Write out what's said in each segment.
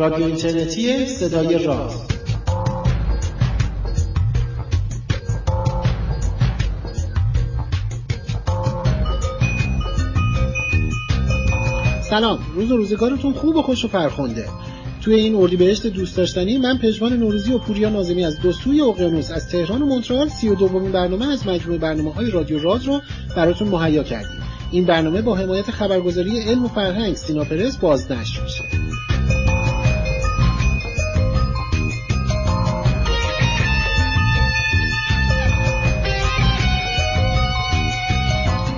رادیو اینترنتی صدای راست سلام روز و روزگارتون خوب و خوش و فرخنده. توی این اردیبهشت دوست داشتنی من پژمان نوروزی و پوریا نازمی از دو سوی اقیانوس از تهران و مونترال سی و دومین برنامه از مجموعه برنامه های رادیو راز رو براتون مهیا کردیم. این برنامه با حمایت خبرگزاری علم و فرهنگ سیناپرس بازنشر میشه.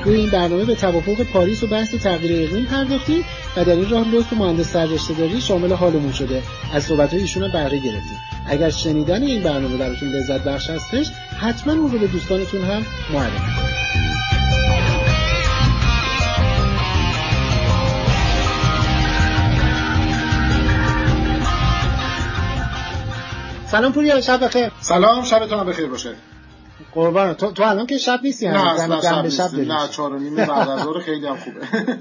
توی این برنامه به توافق پاریس و بحث تغییر اقلیم پرداختیم و در این راه لطف مهندس سررشته داری شامل حالمون شده. از صحبت ایشون بهره گرفتیم. اگر شنیدن این برنامه براتون لذت بخش هستش حتما اون رو به دوستانتون هم معرفی کنید. سلام پوریا شب بخیر. سلام شبتون بخیر باشه. قربان. تو تو الان که شب نیستی نه اصلا شب داری. نه چهار و نیم بعد از ظهر خیلی هم خوبه.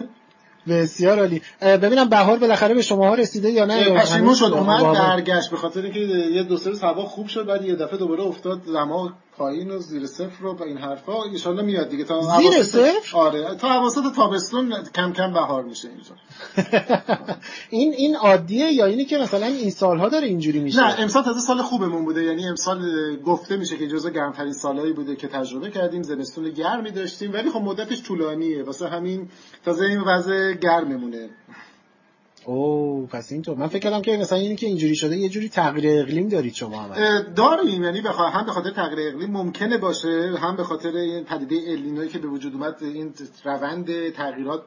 بسیار عالی. ببینم بهار بالاخره به شما ها رسیده یا نه؟ پشیمون شد. اومد هوا؟ برگشت. به خاطر اینکه یه دو سه روز هوا خوب شد بعد یه دفعه دوباره افتاد. دما پایین و زیر صفر و این حرفا. ان میاد دیگه. تا زیر صفر؟ آره. تا اواسط تابستون کم کم بهار میشه اینجا. این این عادیه یا اینی که مثلا این سالها داره اینجوری میشه؟ نه امسال تازه سال خوبمون بوده. یعنی امسال گفته میشه که جزو گرمترین سالهایی بوده که تجربه کردیم. زمستون گرمی داشتیم. ولی خب مدتش طولانیه. واسه همین تازه این وضع گرممونه. اوه پس اینطور من فکر کردم که مثلا اینی که اینجوری شده یه جوری تغییر اقلیم دارید شما هم. داریم یعنی بخوا... هم به خاطر تغییر اقلیم ممکنه باشه هم به خاطر این پدیده النینویی که به وجود اومد این روند تغییرات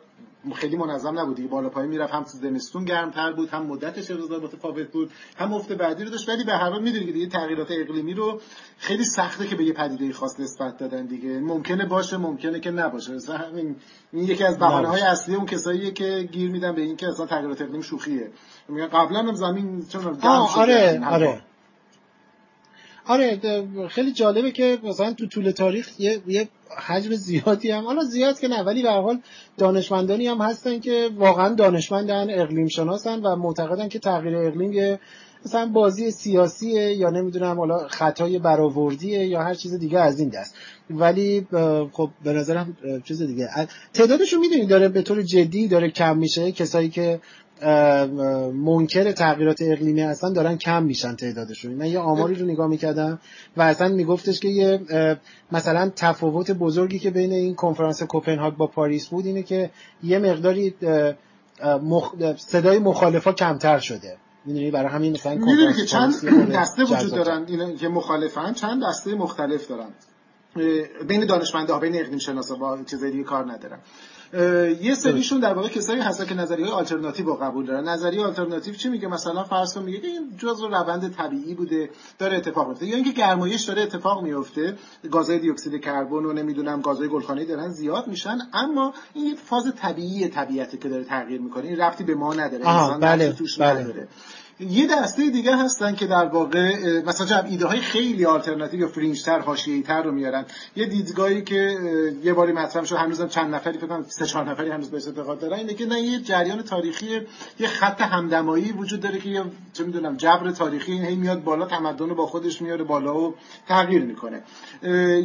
خیلی منظم نبود دیگه. بالا پایین می‌رفت هم تو زمستون گرمتر بود هم مدتش روزا متفاوت بود هم افت بعدی رو داشت. ولی به هر حال می‌دونی که دیگه تغییرات اقلیمی رو خیلی سخته که به یه پدیده خاص نسبت دادن دیگه. ممکنه باشه ممکنه که نباشه. مثلا همین این یکی از بهانه های. اصلی اون کساییه که گیر میدن به این که اصلا تغییرات اقلیم شوخیه. میگن قبلا هم زمین چون آره حرفا. آره. آره خیلی جالبه که مثلا تو طول تاریخ یه, یه حجم زیادی هم حالا زیاد که نه ولی به حال دانشمندانی هم هستن که واقعا دانشمندن اقلیم شناسن و معتقدن که تغییر اقلیم یه مثلا بازی سیاسیه یا نمی‌دونم حالا خطای برآوردیه یا هر چیز دیگه از این دست. ولی خب به نظرم چیز دیگه. تعدادشون می‌دونید داره به طور جدی داره کم میشه. کسایی که منکر تغییرات اقلیمی هستن دارن کم میشن تعدادشون. من یه آماری رو نگاه می‌کردم و اصلا میگفتش که یه مثلا تفاوت بزرگی که بین این کنفرانس کوپنهاگ با پاریس بود اینه که یه مقداری مخ... صدای مخالفا کمتر شده. می‌دونی؟ برای همین مثلا می‌دونی که چند دسته وجود. دارن. اینا که مخالفن چند دسته مختلف دارن. بین دانشمنده ها بین اقلیم شناسا با چیزای دیگه کار ندارن. اه، یه سریشون در واقع کسایی هستن که نظریه آلترناتیو رو قبول دارن. نظریه آلترناتیو چی میگه؟ مثلا فرض کن میگه که این جزء روند طبیعی بوده داره اتفاق میفته. یا اینکه گرمایش داره اتفاق میفته. گازهای دی اکسید کربن و نمی‌دونم گازهای گلخانه‌ای دارن زیاد میشن. اما این یه فاز طبیعی طبیعته که داره تغییر می‌کنه. این ربطی به ما نداره. انسان بله، توش بله. نداره. یه دسته دیگه هستن که در واقع مثلا چه ایده های خیلی آلترناتیو یا فرینجتر حاشیه‌ای تر رو میارن. یه دیدگاهی که یه باری مطرح شد هنوزم چند نفری فکر کنم سه چهار نفری هنوز بهش اعتقاد دارن. اینه که نه یه جریان تاریخی یه خط همدمایی وجود داره که یه چه می‌دونم جبر تاریخی این هی میاد بالا تمدن رو با خودش میاره بالا و تغییر می‌کنه.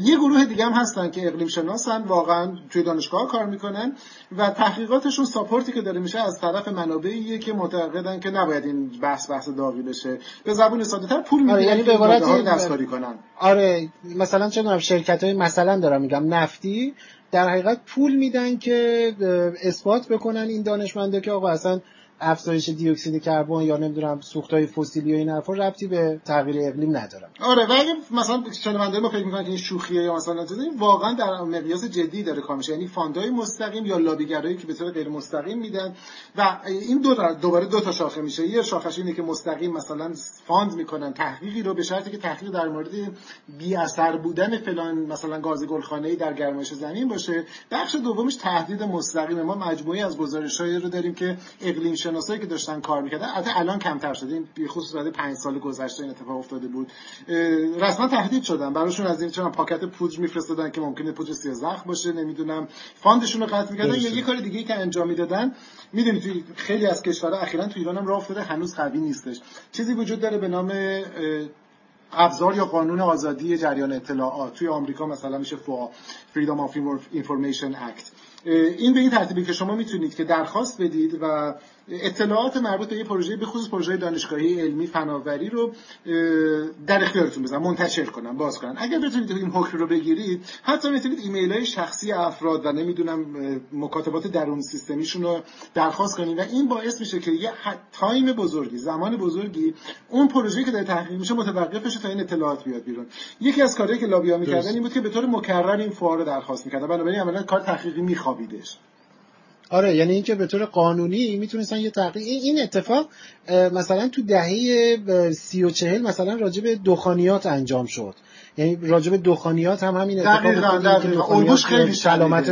یه گروه دیگه هم هستن که اقلیم شناسن واقعا توی دانشگاه کار می‌کنن و تحقیقاتشون ساپورتی که داره میشه از طرف منابعیه که معتقدن که نباید این بحث داغی بشه به زبون ساده تر پول آره، می‌گیرن یعنی به رو دستکاری کنن. آره مثلا چه می‌دونم شرکت های مثلا دارم میگم نفتی در حقیقت پول میدن که اثبات بکنن این دانشمندا که آقا اصلا افزایش دی اکسید کربن یا نمی‌دونم سوختهای فسیلی و این حرفا ربطی به تغییر اقلیم ندارن آره و اگه مثلا شنونده ما فکر می‌کنن که این شوخیه یا مثلا واقعا در مقیاس جدی داره کار میشه. یعنی fund ای مستقیم یا لابیگرایی که به طور غیر مستقیم میدن و این دو دوباره دو تا شاخه میشه. یه شاخش اینه که مستقیم مثلا fund می‌کنن تحقیقی رو به شرطی که تحقیق در مورد بی اثر بودن فلان مثلا گاز گلخانه‌ای در گرمایش زمین باشه. بخش دومش تهدید مستقیم. ما مجموعه از گزارش‌هایی رو داریم که اقلیم شناسایی که داشتن کار می‌کردن البته الان کمتر شده. این به خصوص بعد 5 سال گذشته این اتفاق افتاده بود. رسما تهدید شدن. براشون از این چیزا پاکت پودر میفرستادن که ممکنه پودر سیاه زخم باشه نمی‌دونم. fund شون رو قطع می‌کردن. یا یه کار دیگه که انجام می‌دادن می‌دونید توی خیلی از کشورها اخیرا تو ایران هم راه افتاده هنوز قوی نیستش. چیزی وجود داره به نام ابزار یا قانون آزادی جریان اطلاعات. توی آمریکا مثلا میشه FOIA Freedom of Information Act. این به این ترتیبی که شما می‌تونید که درخواست بدید و اطلاعات مربوط به یه پروژه به خصوص پروژه دانشگاهی علمی فناوری رو در اختیارتون بذارن منتشر کنن باز کنن اگر بتونید این حکم رو بگیرید حتی می‌تونید ایمیل های شخصی افراد و نمی‌دونم مکاتبات درون سیستمیشون رو درخواست کنید و این باعث میشه که یه time بزرگی زمان بزرگی اون پروژه که داره تحقیق میشه متوقف بشه تا این اطلاعات بیاد بیرون. یکی از کارهایی که لابیا می‌کردن این بود که به طور مکرر این FOIA رو درخواست می‌کردن. بنابراین عملا کار تحقیقی میخوابیدش. آره یعنی اینکه به طور قانونی می‌تونستن یه تحقیق این اتفاق مثلا تو دهه سی و چهل مثلا راجب دخانیات انجام شد. یعنی راجب دخانیات هم همین اتفاق خیلی سلامت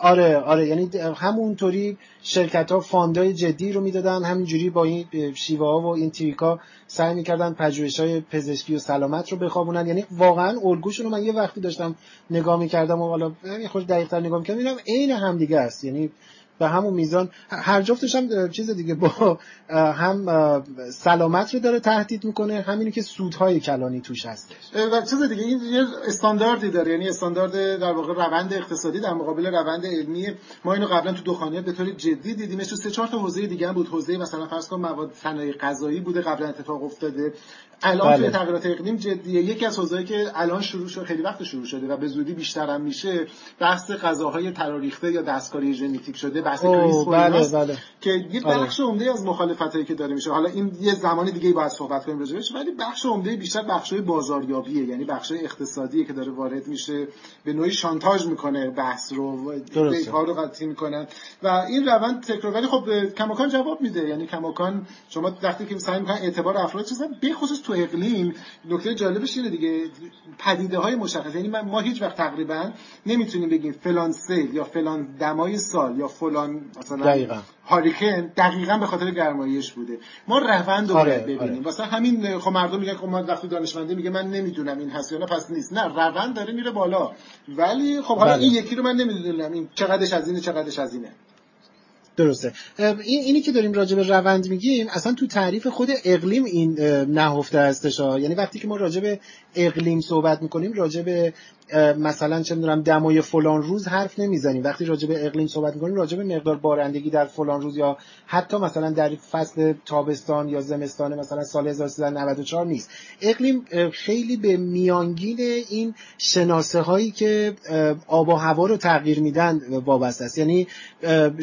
آره آره یعنی همونطوری شرکت ها فاندای جدی رو می‌دادن همینجوری با این شیوه ها و این تریکا سعی می‌کردن پژوهش های پزشکی و سلامت رو بخوابونن. یعنی واقعا الگوشون رو من یه وقتی داشتم نگاه می‌کردم و حالا یه خود دقیق نگاه می‌کردم اینم عین همدیگه است. یعنی به همون میزان. هر جفتش هم چیز دیگه با هم سلامت رو داره تهدید می‌کنه همینی که سودهای کلانی توش هست. و چیز دیگه این یه استانداردی داره یعنی استاندارد در واقع روند اقتصادی در مقابل روند علمی. ما اینو قبلا تو دخانیات به طور جدی دیدیم تو سه چهار تا حوزه دیگه هم بود. حوزه مثلا فرض کن مواد صنایع غذایی بوده قبلا اتفاق افتاده. الان بله. تغییرات اقلیم جدیه یکی از حوزه‌ای که الان شروع شده خیلی وقت شروع شده و به زودی بیشتر هم میشه بحث غذاهای تراریخته یا دستکاری ژنتیک شده بحث بله بله. که یه آره. بخش عمده از مخالفتایی که داره میشه حالا این یه زمانی دیگه باید صحبت کنیم راجعش ولی بخش عمده بیشتر بخشای بازاریابیه یعنی بخشای اقتصادیه که داره وارد میشه به نوعی شانتاژ می‌کنه بحث رو دیتا رو قطعی می‌کنن و این روند تکرار ولی خب کماکان جواب میده یعنی کماکان شما وقتی که سعی می‌کنن اعتبار افراد چیزا به خصوص تو اقلیم نکته جالبش اینه دیگه پدیده های مشخص. یعنی ما هیچ وقت تقریبا نمی‌تونیم بگیم فلان سیل یا فلان دمای سال یا فلان مثلا دقیقا. هاریکن دقیقا به خاطر گرمایش بوده. ما روند رو آره، ببینیم آره. واسه همین خب مردم میگن خب ما وقتی دانشمنده میگه من نمی‌دونم این هست یا نه پس نیست. نه روند داره میره بالا. ولی خب حالا بله. این یکی رو من نمی‌دونم. این چقدرش از اینه چقدرش از اینه. درسته. این اینی که داریم راجع به روند میگیم اصلا تو تعریف خود اقلیم این نهفته هستش یعنی وقتی که ما راجع به اقلیم صحبت می‌کنیم راجع به مثلا چه می‌دونم دمای فلان روز حرف نمی‌زنیم. وقتی راجع به اقلیم صحبت می‌کنیم راجع به مقدار بارندگی در فلان روز یا حتی مثلا در فصل تابستان یا زمستان مثلا سال 1394 نیست. اقلیم خیلی به میانگین این شناسه هایی که آب و هوا رو تغییر میدن وابسته است. یعنی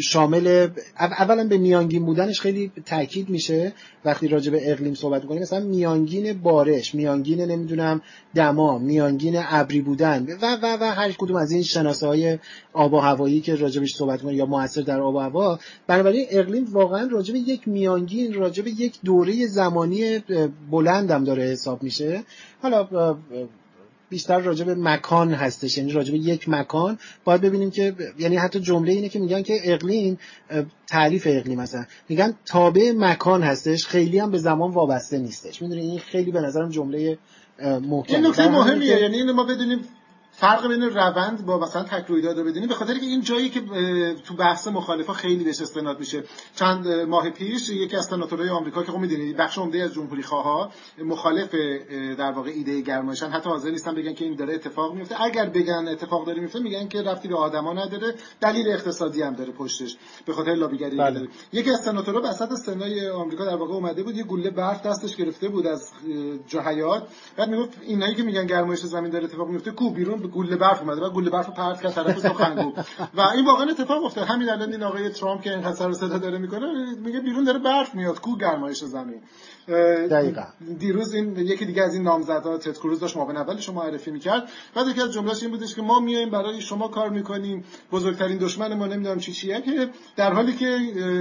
شامل اولا به میانگین بودنش خیلی تاکید میشه وقتی راجع به اقلیم صحبت می‌کنیم. مثلا میانگین بارش میانگین نمی‌دونم دما میانگین ابری بودن و و و هر کدوم از این شناسه های آب و هوایی که راجبش صحبت کنیم یا موثر در آب و هوا بنابراین اقلیم واقعا راجب یک میانگین راجب یک دوره زمانی بلندم داره حساب میشه. حالا بیشتر راجع به مکان هستش یعنی راجع به یک مکان. باید ببینیم که یعنی حتی جمله اینه که میگن که اقلیم تعریف اقلیم مثلا. میگن تابع مکان هستش خیلی هم به زمان وابسته نیستش. می‌دونی؟ این خیلی به نظرم جمله محکم. این نکته مهمیه. یعنی ما بدونیم فرق بین روند با مثلا تک رویداد رو بدونیم به خاطر که این جایی که تو بحث مخالفا خیلی بهش استناد میشه. چند ماه پیش یکی از سناتورهای آمریکا که خب می‌دونید بخش عمده از جمهوری خواه مخالف در واقع ایده گرمایشن حتی حاضر نیستن بگن که این داره اتفاق میفته اگر بگن اتفاق داره میفته میگن که رفتی به آدما نداره دلیل اقتصادی هم داره پشتش به خاطر لابیگری بله. یکی از سناتورها وسط سنای آمریکا در واقع اومده بود یه گوله برف دستش گرفته بود از جهیات. بعد می‌گفت اینایی که میگن گرمایش زمین داره اتفاق میفته کو بیرون گوله برف اومده و گوله برف پرت کرد طرف سخنگو. و این واقعا اتفاق افتاد. همین الان این آقای ترامپ که این سر صدا داره می‌کنه میگه بیرون داره برف میاد. کو گرمایش زمین. دقیقا. دیروز این یکی دیگه از این نامزدها تد کروز داشت معاون اول شما معرفی می‌کرد. بعد یکی از جملهش این بودش که ما میایم برای شما کار می‌کنیم. بزرگترین دشمن ما نمی‌دونم چی چیه که در حالی که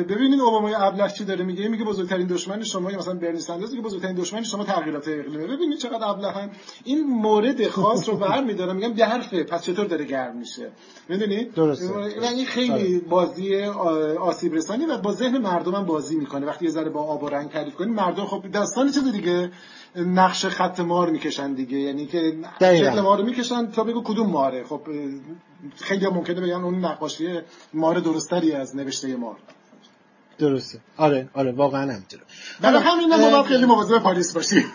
ببینید اوباما ابله چی داره میگه؟ میگه بزرگترین دشمن شما مثلا برنی ساندرز میگه بزرگترین دشمن شما تغییرات اقلیمی ببینید چقدر ابلهن این مورد خاص رو برمیدارم. میگم میگم برفه. پس چطور داره گرم میشه؟ می‌دونی؟ درسته. این خیلی آره. بازی آسیب رسانی و با ذهن مردم هم بازی می‌کنه. وقتی یه ذره با آب و رنگ تعریف کنی مردم خب داستان چیز دیگه؟ نقش خط مار می‌کشن دیگه. یعنی که شکل مار رو می‌کشن تا بگو کدوم ماره. خب خیلی ممکنه بگن اون نقاشی مار درستری از نوشته مار. درسته. آره آره واقعا همینطوره. برای همین ما باید خیلی مواظب پاریس باشیم.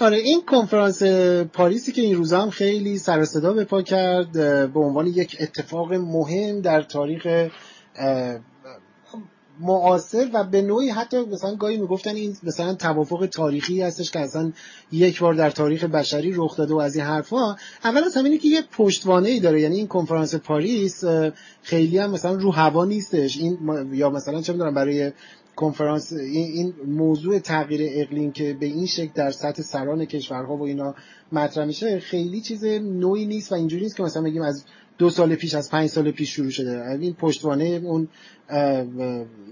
آره این کنفرانس پاریسی که این روزا هم خیلی سر صدا به پا کرد به عنوان یک اتفاق مهم در تاریخ معاصر و به نوعی حتی مثلا گاهی می‌گفتن این مثلا توافق تاریخی هستش که اصلا یک بار در تاریخ بشری رخ داده و از این حرفها اول از همینه که یه پشتوانه ای داره. یعنی این کنفرانس پاریس خیلی هم مثلا رو هوا نیستش. این یا مثلا چه می‌دونم برای کنفرانس این موضوع تغییر اقلیم که به این شکل در سطح سران کشورها و اینا مطرح میشه خیلی چیز نوعی نیست و اینجوری نیست که مثلا بگیم از دو سال پیش از پنج سال پیش شروع شده. این پشتوانه اون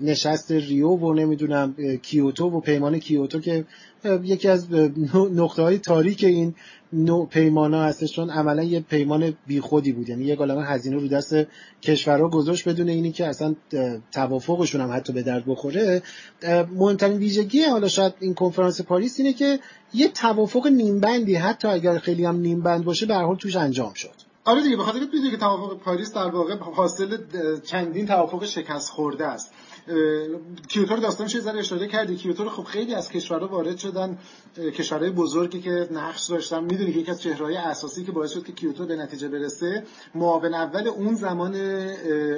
نشست ریو و نمی‌دونم کیوتو و پیمان کیوتو که یکی از نقطه های تاریک این نوع پیمان ها هستش. چون عملا یه پیمان بیخودی بود. یعنی یه گالمه هزینه رو دست کشورها گذاشت بدون اینی که اصلا توافقشون هم حتی به درد بخوره. مهمترین ویژگی حالا شاید این کنفرانس پاریس اینه که یه توافق نیمبندی حتی اگر خیلی هم نیمبند باشه به حال توش انجام شد. آره دیگه بخاطر که توافق پاریس در واقع حاصل چندین توافق شکست خورده است. کیوتو رو داستانش یه ذره اشاره کردی. کیوتو رو خب خیلی از کشورها وارد شدن. کشورهای بزرگی که نقش داشتن. می‌دونی که یکی از چهره‌های اساسی که باعث شد که کیوتو به نتیجه برسه معاون اول اون زمان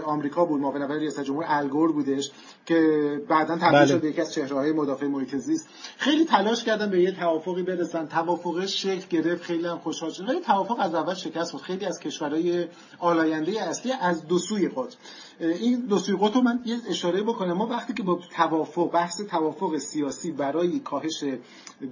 آمریکا بود. معاون اول ریاست جمهور الگور بودش که بعدا تبدیل بله. شد یکی از چهره‌های مدافع محیط زیست. خیلی تلاش کردن به یه توافقی برسن. توافقش شکل گرفت. خیلی هم خوشحال شدن ولی توافق از اول شکست خورد. خیلی از کشورهای آلاینده اصلی از دو سوی خود. این دو سوی رو من یه اشاره بکنم. ما وقتی که با توافق بحث توافق سیاسی برای کاهش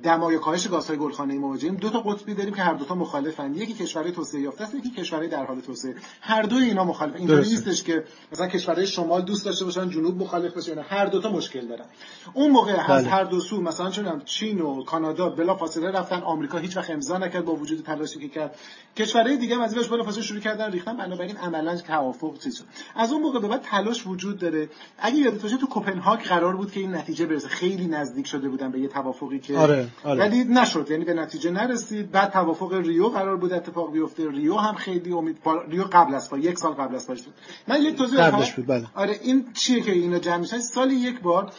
دمای کاهش گازهای گلخانه‌ای مواجهیم دو تا قطبی داریم که هر دو تا مخالفن. یکی کشورهای توسعه یافته است یکی کشورهای در حال توسعه. هر دوی اینا مخالف. اینطوری نیستش که مثلا کشورهای شمال دوست داشته باشن جنوب مخالف باشه هر دو تا مشکل دارن. اون موقع بله. از هر دو سو مثلا چون چین و کانادا بلا فاصله رفتن. آمریکا هیچ وقت امضا نکرد با وجود تلاشی که کرد. کشورهای دیگه از بلا فاصله شروع کردن ریختن. بنابراین عملا توافق چیز از اون موقع به بعد تلاش وجود داره. اگه یادت باشه تو کوپنهاگ قرار بود که این نتیجه برسه. خیلی نزدیک شده بودن به یه توافقی که آره، آره. ولی نشد. یعنی به نتیجه نرسید. بعد توافق ریو قرار بود اتفاق بیفته. ریو هم خیلی امید ریو قبل از پا یک سال قبل از پاش بود. من یک توضیح بود بله. آره این چیه که اینا جمع میشن؟ سالی یک بار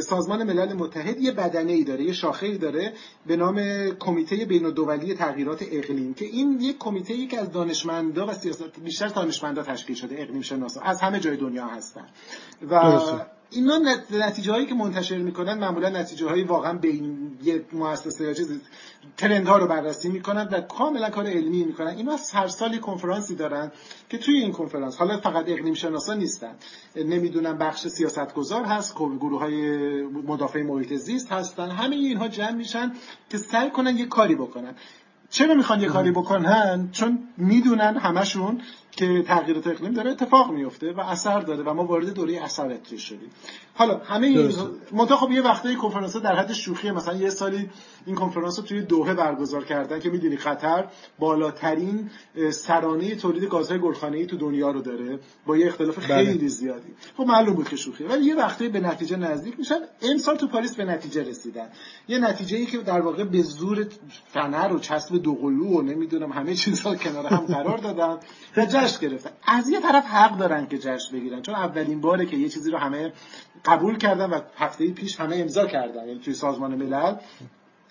سازمان ملل متحد یه بدنه ای داره یه شاخه ای داره به نام کمیته بین الدولی تغییرات اقلیم که این یک کمیته ای که از دانشمندا و سیاست بیشتر دانشمندا تشکیل شده اقلیم شناسا. از همه جای دنیا هستن. و اینا نتیجه هایی که منتشر می‌کنن معمولا نتیجه هایی واقعا بین یه مؤسسه یا چیز ترند ها رو بررسی می‌کنن و کاملا کار علمی می‌کنن. اینا هر سالی کنفرانسی دارن که توی این کنفرانس حالا فقط اقلیم شناسا نیستن. نمی‌دونم بخش سیاستگزار هست گروه های مدافع محیط زیست هستن. همه اینها جمع میشن که سعی کنن یه کاری بکنن. چرا می‌خوان یه کاری بکنن؟ چون می‌دونن همشون که تغییرات اقلیم داره اتفاق میفته و اثر داره و ما وارد دوره اثر شدیم. حالا همه این منتها خب یه وقته کنفرانس در حد شوخی مثلا یه سالی این کنفرانس رو توی دوحه برگزار کردن که می‌دونی قطر بالاترین سرانه تولید گازهای گلخانه‌ای تو دنیا رو داره با یه اختلاف بله. خیلی زیادی. خب معلوم بود که شوخیه. ولی یه وقته به نتیجه نزدیک میشن. امسال تو پاریس به نتیجه رسیدن. یه نتیجه ای که در واقع به زور فنر و چسب دوقلو و نمی‌دونم همه چیزها کنار هم قرار دادن. و جشن گرفتن. از یه طرف حق دارن که جشن بگیرن چون اولین باره که یه چیزی رو همه قبول کردن و هفته پیش همه امضا کردن یعنی توی سازمان ملل.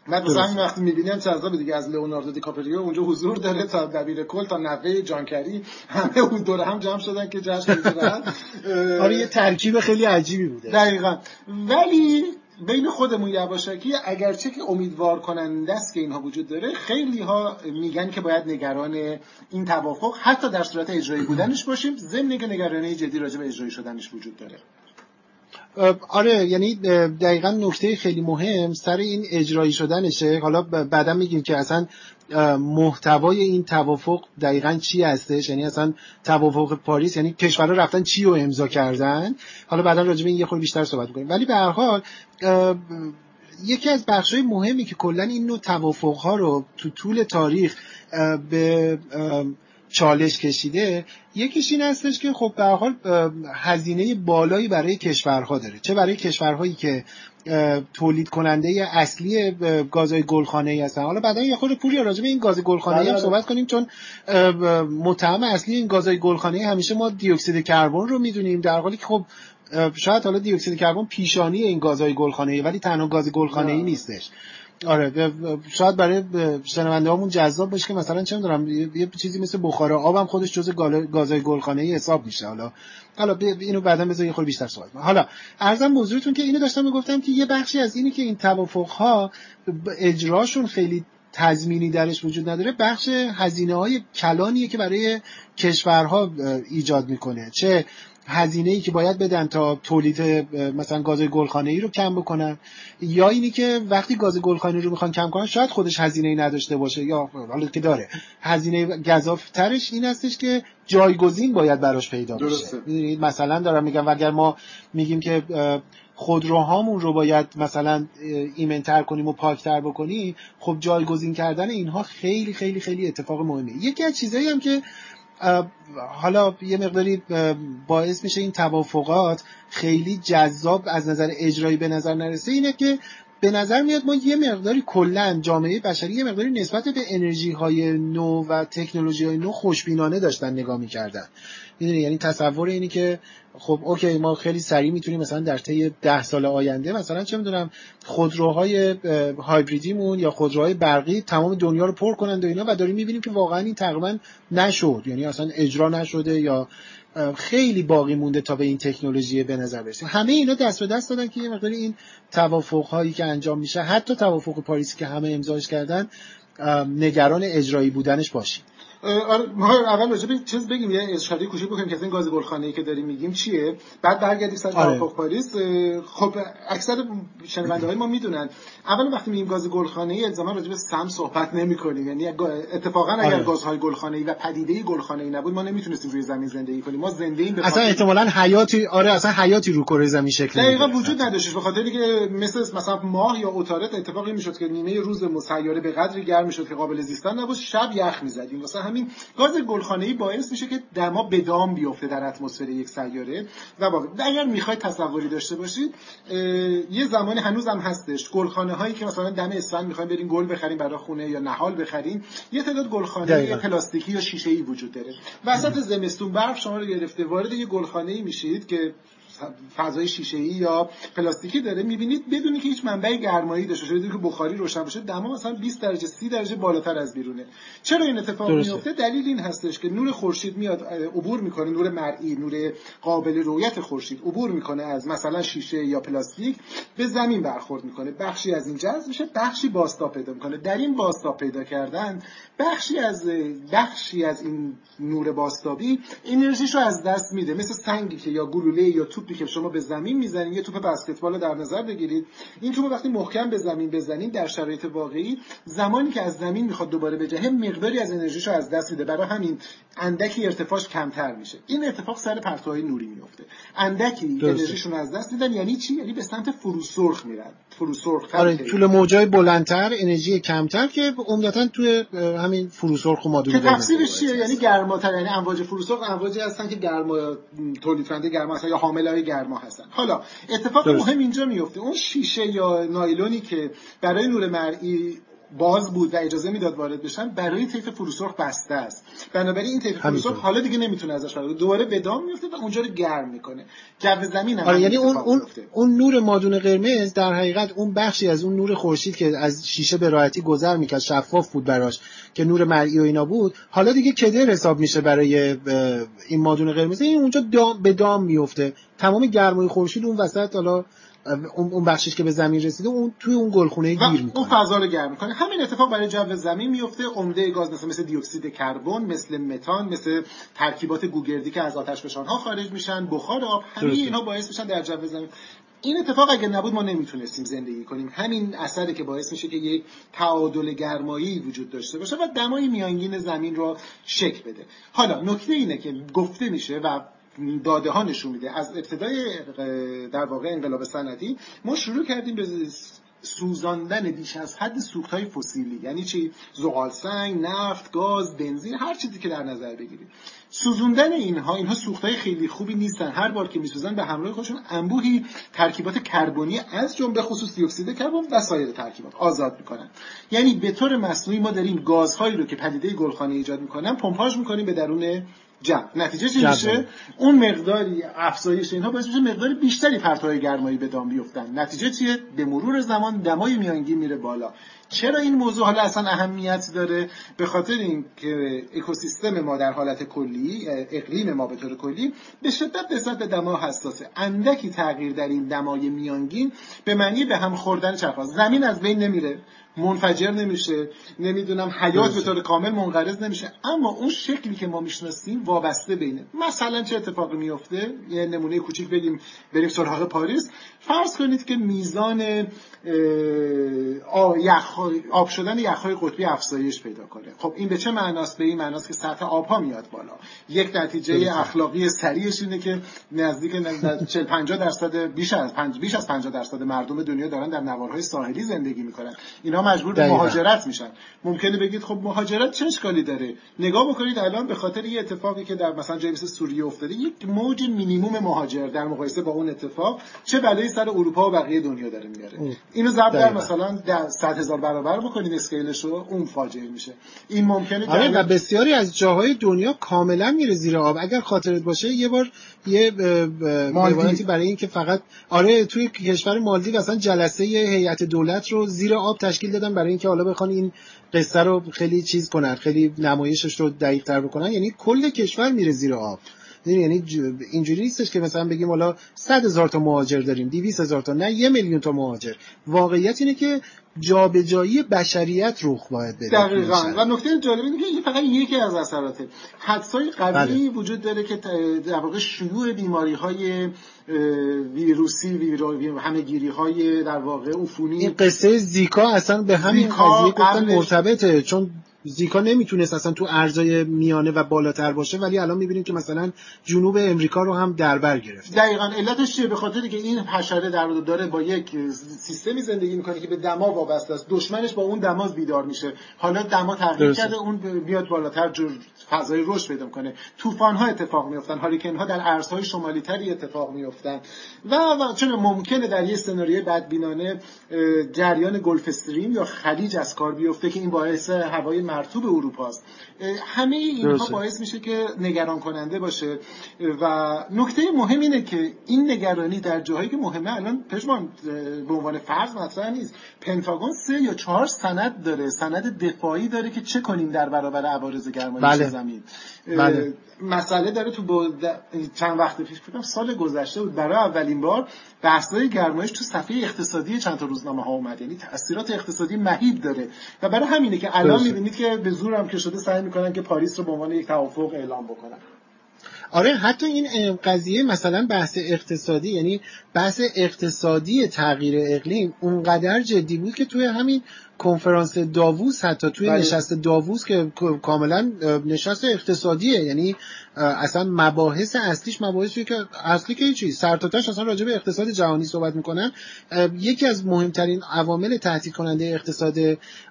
من مثلا همین وقتی می‌بینیم جذاب دیگه از لئوناردو دیکاپریو اونجا حضور داره تا دبیر کل تا نوه جانکری همه اون دور هم جمع شدن که جشن بگیرن آره یه ترکیب خیلی عجیبی بوده. دقیقا. ولی بین خودمون یواشکی اگرچه که امیدوار کننده است که اینها وجود داره خیلی ها میگن که باید نگران این توافق حتی در صورت اجرایی بودنش باشیم. ضمن که نگرانی جدی راجع به اجرایی شدنش وجود داره. آره یعنی دقیقا نکته خیلی مهم سر این اجرایی شدنشه. حالا بعدا میگیم که اصلا محتوای این توافق دقیقا چی هستش؟ یعنی اصلا توافق پاریس یعنی کشورها رفتن چی رو امضا کردن؟ حالا بعدا راجع به این یه خورده بیشتر صحبت می‌کنیم. ولی به هر حال یکی از بخشهای مهمی که کلا این نوع توافقها رو تو طول تاریخ به چالش کشیده یکیش این هستش که خب به حال هزینه بالایی برای کشورها داره. چه برای کشورهایی که تولید کننده اصلی گازهای گلخانه ای هستن. حالا بعدا یه خورده پوری راجع به این گاز گلخانه ای هم بله، بله. صحبت کنیم چون متهم اصلی این گازهای گلخانه ای همیشه ما دیوکسید کربن رو می‌دونیم در حالی که خب شاید حالا دیوکسید کربن پیشانی این گازهای گلخانه ای ولی تنها گاز گلخانه ای نیستش. آره شاید برای شنونده هامون جذاب باشه که مثلا چه می‌دونم یه چیزی مثل بخار آب هم خودش جزء گازهای گلخانه ای حساب میشه. حالا حالا اینو بعدا بذار یه خورده بیشتر صحبت حالا ارزم بزرگتون که اینو داشتم می‌گفتم که یه بخشی از اینی که این توافق ها اجراشون خیلی تضمینی درش وجود نداره بخش هزینه های کلانیه که برای کشورها ایجاد می‌کنه. چه هزینه ای که باید بدن تا تولید مثلا گاز گلخانه ای رو کم بکنن. یا اینی که وقتی گاز گلخانه رو می‌خوان کم کنن شاید خودش هزینه ای نداشته باشه. یا حالا که داره. هزینه گزافترش این هستش که جایگزین باید براش پیدا بشه. می‌دونید مثلا دارم میگم اگر ما میگیم که خودروهامون رو باید مثلا ایمنتر کنیم و پاکتر بکنیم خب جایگزین کردن اینها خیلی خیلی خیلی اتفاق مهمه یکی از چیزایی هم که حالا یه مقداری باعث میشه این توافقات خیلی جذاب از نظر اجرایی به نظر نرسه. اینه که به نظر میاد ما یه مقداری کلا جامعه بشری یه مقداری نسبت به انرژی های نو و تکنولوژی های نو خوشبینانه داشتن نگاه می‌کردن. می‌دونی یعنی تصور اینی که خب اوکی ما خیلی سریع می‌تونیم مثلا در طی ده سال آینده مثلا چه می‌دونم خودروهای هایبریدیمون یا خودروهای برقی تمام دنیا رو پر کنند و اینا و داریم می‌بینیم که واقعا این تقریبا نشد. یعنی اصلا اجرا نشده یا خیلی باقی مونده تا به این تکنولوژی به نظر برسیم. همه اینا دست به دست دادن که یه مقداری این توافق هایی که انجام میشه حتی توافق پاریسی که همه امضاش کردن نگران اجرایی بودنش باشیم. آره ما اول راجع به چیز بگیم یه اشاره کوچیک بکنیم که این گاز گلخانه‌ای که داریم میگیم چیه. بعد برگردیم سر آره. توافق پاریس. خب اکثر شنونده های ما می‌دونن. اول وقتی میگیم گاز گلخانه‌ای الزاما راجع به سم صحبت نمی‌کنیم. یعنی اتفاقا اگر آره. گازهای گلخانه‌ای و پدیده گلخانه‌ای نبود ما نمی‌تونستیم روی زمین زندگی کنیم. ما زنده ایم اصلا احتمالاً حیاتی آره اصلا حیاتی رو کره زمین شکل دقیقاً وجود نداشت. به خاطر که مثل مثلا ماه یا عطارد اتفاقی می‌شد که نیمه روز مسیاره به قدری گرم می‌شد که قابل زیستن نبود شب یخ می‌زدیم. واسه همین گاز گلخانه‌ای باعث میشه که دما به دام بیفته در اتمسفر یک سیاره. و واقعا اگر می‌خواید تصوری داشته باشید یه زمانی هنوز هم هستش. گلخانه هایی که مثلا دم اسفند می‌خوایم بریم گل بخریم برای خونه یا نهال بخریم یه تعداد گلخانه پلاستیکی یا شیشه ای وجود داره. وسط زمستون برف شما رو گرفته وارد یه گلخانه ای میشید که فضای شیشه ای یا پلاستیکی داره می‌بینید بدونی که هیچ منبع گرمایی داشته باشه که بخاری روشن باشه دما مثلا 20 درجه 30 درجه بالاتر از بیرونه. چرا این اتفاق میفته دلیل این هستش که نور خورشید میاد عبور می‌کنه نور مرئی نور قابل رویت خورشید عبور می‌کنه از مثلا شیشه یا پلاستیک به زمین برخورد می‌کنه. بخشی از این جذب میشه بخشی باستا پیدا می‌کنه. در این باستا پیدا کردن بخشی از بخشی از این نور باستابی انرژیشو از دست میده. مثل سنگی که یا گلوله یا توپی که شما به زمین می‌زنید یه توپ بسکتبال در نظر بگیرید. این توپ وقتی محکم به زمین بزنید در شرایط واقعی زمانی که از زمین می‌خواد دوباره بجهه مقداری از انرژیشو از دست میده. برای همین اندکی ارتفاعش کمتر میشه. این اتفاق سر پرتوهای نوری میفته اندکی انرژیشون از دست میدن یعنی چی؟ یعنی به سمت فروسرخ میرن. فروسرخ آره طول موجای بلندتر انرژی کمتر که عمدتا توی همین فروسرخ و مادون که تفسیرش چیه؟ یعنی گرماتر یعنی امواج فروسرخ امواجی هستن که گرما تولید کننده گرما هستن یا حامل های گرما هستن. حالا اتفاق درست. مهم اینجا میفته اون شیشه یا نایلونی که برای نور مرئی باز بود و اجازه می‌داد وارد بشن برای طیف فروسرخ بسته است. بنابراین این طیف فروسرخ حالا دیگه نمی‌تونه ازش وارد دوباره به دام میفته و اونجا رو گرم می‌کنه. جو زمین هم آره یعنی اون اون اون نور مادون قرمز در حقیقت اون بخشی از اون نور خورشید که از شیشه به راحتی گذر می‌کرد شفاف بود براش که نور مرئی و اینا بود. حالا دیگه کدر حساب میشه برای این مادون قرمز. این اونجا دام به دام میفته تمام گرمای خورشید اون وسط حالا اون بخشش که به زمین رسیده اون توی اون گلخونه گیر می‌کنه. اون فضا رو گرم می‌کنه. همین اتفاق برای جو زمین میفته عمده گاز مثل مثل دی اکسید کربن مثل متان مثل ترکیبات گوگردی که از آتش فشان ها خارج میشن بخار آب همه اینها باعث میشن در جو زمین. این اتفاق اگه نبود ما نمی‌تونستیم زندگی کنیم. همین اثری که باعث میشه که یک تعادل گرمایی وجود داشته باشه و دمای میانگین زمین رو شک بده. حالا نکته اینه که گفته میشه و داده ها نشون میده. از ابتدای در واقع انقلاب صنعتی ما شروع کردیم به سوزاندن بیش از حد سوخت های فسیلی. یعنی چی؟ زغال سنگ نفت گاز بنزین هر چیزی که در نظر بگیرید سوزوندن اینها اینها سوختهای خیلی خوبی نیستن. هر بار که میسوزن به همراه خودشون انبوهی ترکیبات کربنی از جمله خصوص دی اکسید کربن و سایر ترکیبات آزاد می‌کنن. یعنی به طور مصنوعی ما داریم گازهایی رو که پدیده گلخانه ایجاد می‌کنن پمپاژ می‌کنیم به درون جو نتیجه چی میشه؟ اون مقداری افزایش اینها باعث میشه مقدار بیشتری پرتوهای گرمایی به دام بیفتن. نتیجه چیه؟ به مرور زمان دمای میانگین میره بالا. چرا این موضوع حالا اصلا اهمیت داره؟ به خاطر اینکه اکوسیستم ما در حالت کلی اقلیم ما به طور کلی به شدت نسبت به دما حساسه. اندکی تغییر در این دمای میانگین به معنی به هم خوردن چرخ زمین از بین نمیره. منفجر نمیشه نمی‌دونم حیات به طور کامل منقرض نمیشه. اما اون شکلی که ما می‌شناسیم وابسته بینه. مثلا چه اتفاقی میفته یه نمونه کوچیک بگیم بریم سراغ پاریس. فرض کنید که میزان آب شدن یخهای قطبی افزایش پیدا کنه. خب این به چه معناست؟ به این معناست که سطح آبها میاد بالا. یک نتیجه اخلاقی سریعش اینه که نزدیک 40 50 درصد بیش از 5 بیش از 50 درصد مردم دنیا دارن در نوارهای ساحلی زندگی می‌کنن. اینا مجبور به مهاجرت میشن. ممکنه بگید خب مهاجرت چه اشکالی داره؟ نگاه بکنید الان به خاطر یه اتفاقی که در مثلا جای مثل سوریه افتاده یک موج مینیمم مهاجر در مقایسه با اون اتفاق چه بلایی سر اروپا و بقیه دنیا داره میاره. اینو ضرب در مثلا در 100 هزار برابر بکنید اسکیلش رو اون فاجعه میشه. این ممکنه آره و بسیاری از جاهای دنیا کاملا میره زیر آب. اگر خاطرت باشه یه بار یه روایتی برای اینکه فقط آره توی کشور مالدیو اصلا جلسه هیئت دولت رو زیر آب تشکیل دادن برای اینکه حالا بخوان این قصه رو خیلی چیز کنن خیلی نمایشش رو دقیق تر بکنن. یعنی کل کشور میره زیر آب. یعنی اینجوری نیستش که مثلا بگیم حالا 100 هزار تا مهاجر داریم 200 هزار تا نه یه میلیون تا مهاجر. واقعیت اینه که جابجایی بشریت رخ باید بده. دقیقاً. و نکته جالب اینه که این فقط یکی از اثراته. حدسای قوی بله. وجود داره که در واقع شیوع بیماری های ویروسی ویرو همه گیری های در واقع عفونی. این قصه زیکا اصلا به همین قضیه گفتن مرتبطه چون زیکا نمی‌تونست اصلا تو ارزای میانه و بالاتر باشه ولی الان می‌بینیم که مثلا جنوب امریکا رو هم دربر گرفت دقیقا علتش چیه به خاطر که این حشره در داره با یک سیستمی زندگی می‌کنه که به دما وابسته است. دشمنش با اون دما بیدار میشه. حالا دما تغییر کرده اون بیاد بالاتر جور فضای رشد پیدا کنه طوفان ها اتفاق میافتن. هاریکن ها در ارزهای شمالی تری اتفاق میافتن. و, و چون ممکنه در یه سناریوی بدبینانه جریان گلف استریم یا خلیج از کار بیفته که این باعث هوای مرطوب اروپا است. همه اینها باعث میشه که نگران کننده باشه. و نکته مهم اینه که این نگرانی در جاهایی که مهمه الان پشمان به عنوان فرض مطرح نیست. پنتاگون سه یا چهار سند داره. سند دفاعی داره که چه کنیم در برابر عوارض گرمایش بله. زمین. بله. مسئله داره تو چند وقت پیش بودم سال گذشته بود برای اولین بار بحث‌های گرمایش تو صفحه اقتصادی چند تا روزنامه ها اومد. یعنی تاثیرات اقتصادی مهیب داره. و برای همینه که الان می‌بینید که به زور هم که شده سعی می‌کنن که پاریس رو به عنوان یک توافق اعلام بکنن. آره حتی این قضیه مثلا بحث اقتصادی یعنی بحث اقتصادی تغییر اقلیم اونقدر جدی بود که توی همین کنفرانس داووس حتی توی بله. نشست داووس که کاملا نشست اقتصادیه یعنی اصلا مباحث اصلیش مباحثی که اصلی که چی؟ سرتاتش اصلا راجع به اقتصاد جهانی صحبت می‌کنن یکی از مهمترین عوامل تهدید کننده اقتصاد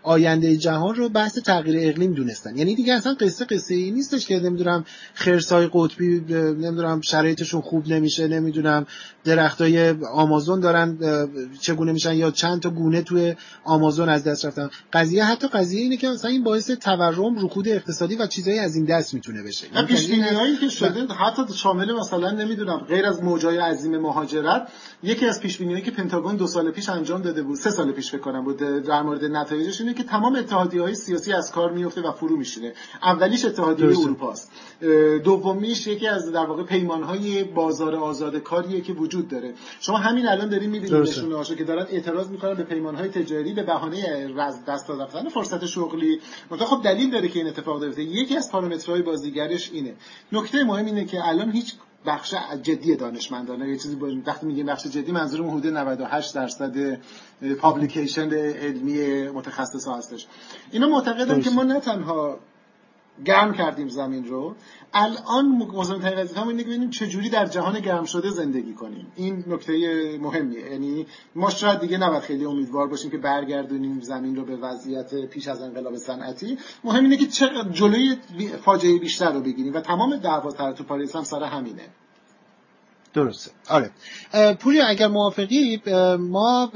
آینده جهان رو بحث تغییر اقلیم دونستن. یعنی دیگه اصلا قصه قصه ای نیستش که نمی‌دونم خرسای قطبی نمی‌دونم شرایطشون خوب نمیشه نمی‌دونم درختای آمازون دارن چگونه میشن یا چند تا گونه توی آمازون از دست رفتن. قضیه حتی قضیه اینه که مثلا این باعث تورم رکود اقتصادی و چیزایی از این دست می‌تونه بشه. هایی که شده حتی شامل مثلا نمی‌دونم غیر از موجای عظیم مهاجرت یکی از پیش که پنتاگون دو سال پیش انجام داده بود سه سال پیش فکر کنم بود در مورد نتایجش اینه که تمام اتحادیه های سیاسی از کار میفته و فرو میشینه. اولیش اتحادیه اروپا است دومیش یکی از در واقع پیمان های بازار آزاد کاریه که وجود داره. شما همین الان دارین می‌بینید نشونه هاشو که دارن اعتراض می‌کنن به پیمان های تجاری به بهانه دست دادن فرصت شغلی. مثلا خب دلیل داره که این اتفاق بیفته یکی از پارامترهای بازیگرش اینه. نکته مهم اینه که الان هیچ بخش جدی دانشمندانه یه چیزی وقتی میگیم بخش جدی منظورم حدود 98 درصد پابلیکیشن علمی متخصص هستش. اینا معتقدن که ما نه تنها گرم کردیم زمین رو. الان مهمترین وظیفه اینه که ببینیم چجوری در جهان گرم شده زندگی کنیم. این نکته مهمیه. یعنی ما شاید دیگه نباید خیلی امیدوار باشیم که برگردونیم زمین رو به وضعیت پیش از انقلاب صنعتی. مهم اینه که چه جلوی فاجعه بیشتر رو بگیریم و تمام دعوا تو پاریس هم سر همینه. درسته. آره. پوری اگر موافقی ما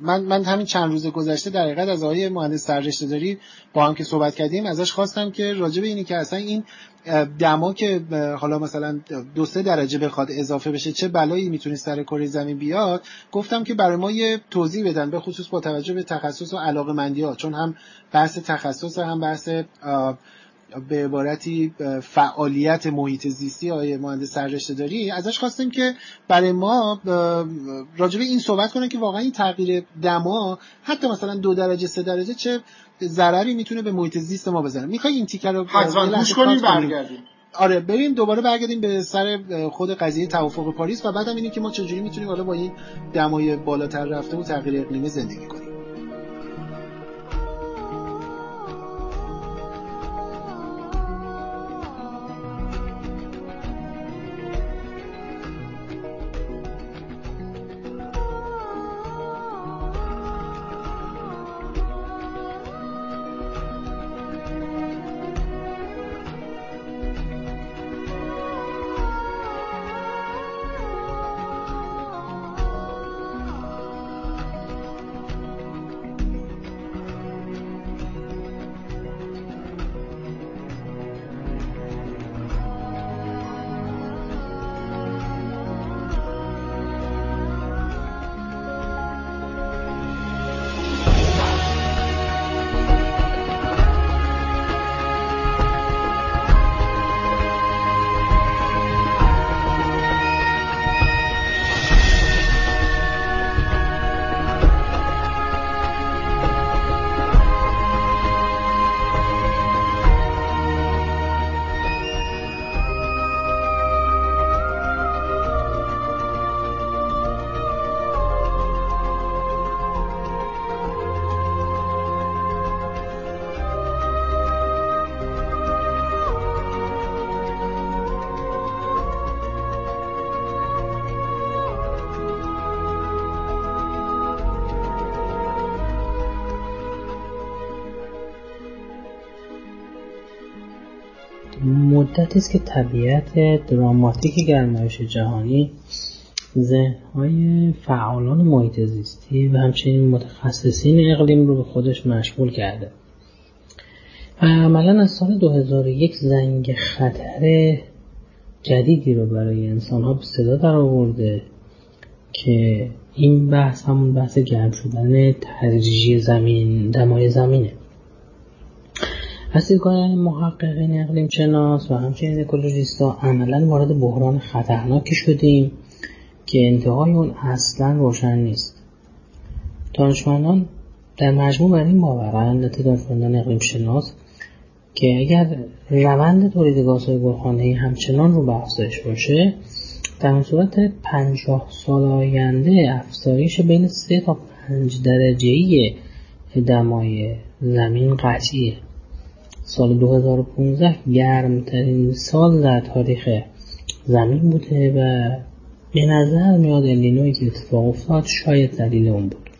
من من همین چند روز گذشته در حقیقت از آقای مهندس سررشته داری با هم که صحبت کردیم ازش خواستم که راجع به اینی که اصلا این دما که حالا مثلا دو سه درجه بخواد اضافه بشه چه بلایی می‌تونه سر کره زمین بیاد گفتم که برای ما یه توضیح بدن به خصوص با توجه به تخصص و علاقه مندی ها چون هم بحث تخصص هم بحث به عبارتی فعالیت محیط زیستی آقای مهندس سررشته داری ازش خواستیم که برای ما راجبه این صحبت کنه که واقعا این تغییر دما حتی مثلا دو درجه سه درجه چه ضرری می‌تونه به محیط زیست ما بزنه. می‌خوای این تیکر رو حتما. کنیم. برگردیم. آره بریم دوباره برگردیم به سر خود قضیه توافق پاریس و بعدم اینه که ما چجوری می‌تونیم حالا با این دمای بالاتر رفته و تغییر اقلیمی زندگی کنیم. مدتی است که طبیعت دراماتیک گرمایش جهانی ذهنهای فعالان محیط زیستی و همچنین متخصصین اقلیم رو به خودش مشغول کرده. و عملا از سال 2001 زنگ خطر جدیدی رو برای انسان ها به صدا در آورده که این بحث همون بحث گرم شدن تدریجی زمین دمای زمینه. از دیدگاه محققین اقلیم شناس و همچنین اکولوژیستا عملا وارد بحران خطرناکی شدیم که انتهای اون اصلا روشن نیست. دانشمندان در مجموع بر این باورند دانشمندان اقلیم شناس که اگر روند تولید گازهای گلخانه‌ای همچنان رو به افزایش باشه در اون صورت پنجاه سال آینده افزایش بین سه تا پنج درجه دمای زمین قطعیه. سال 2015 گرمترین سال در تاریخ زمین بوده و به نظر میاد الینوی که اتفاق افتاد شاید دلیل اون بود.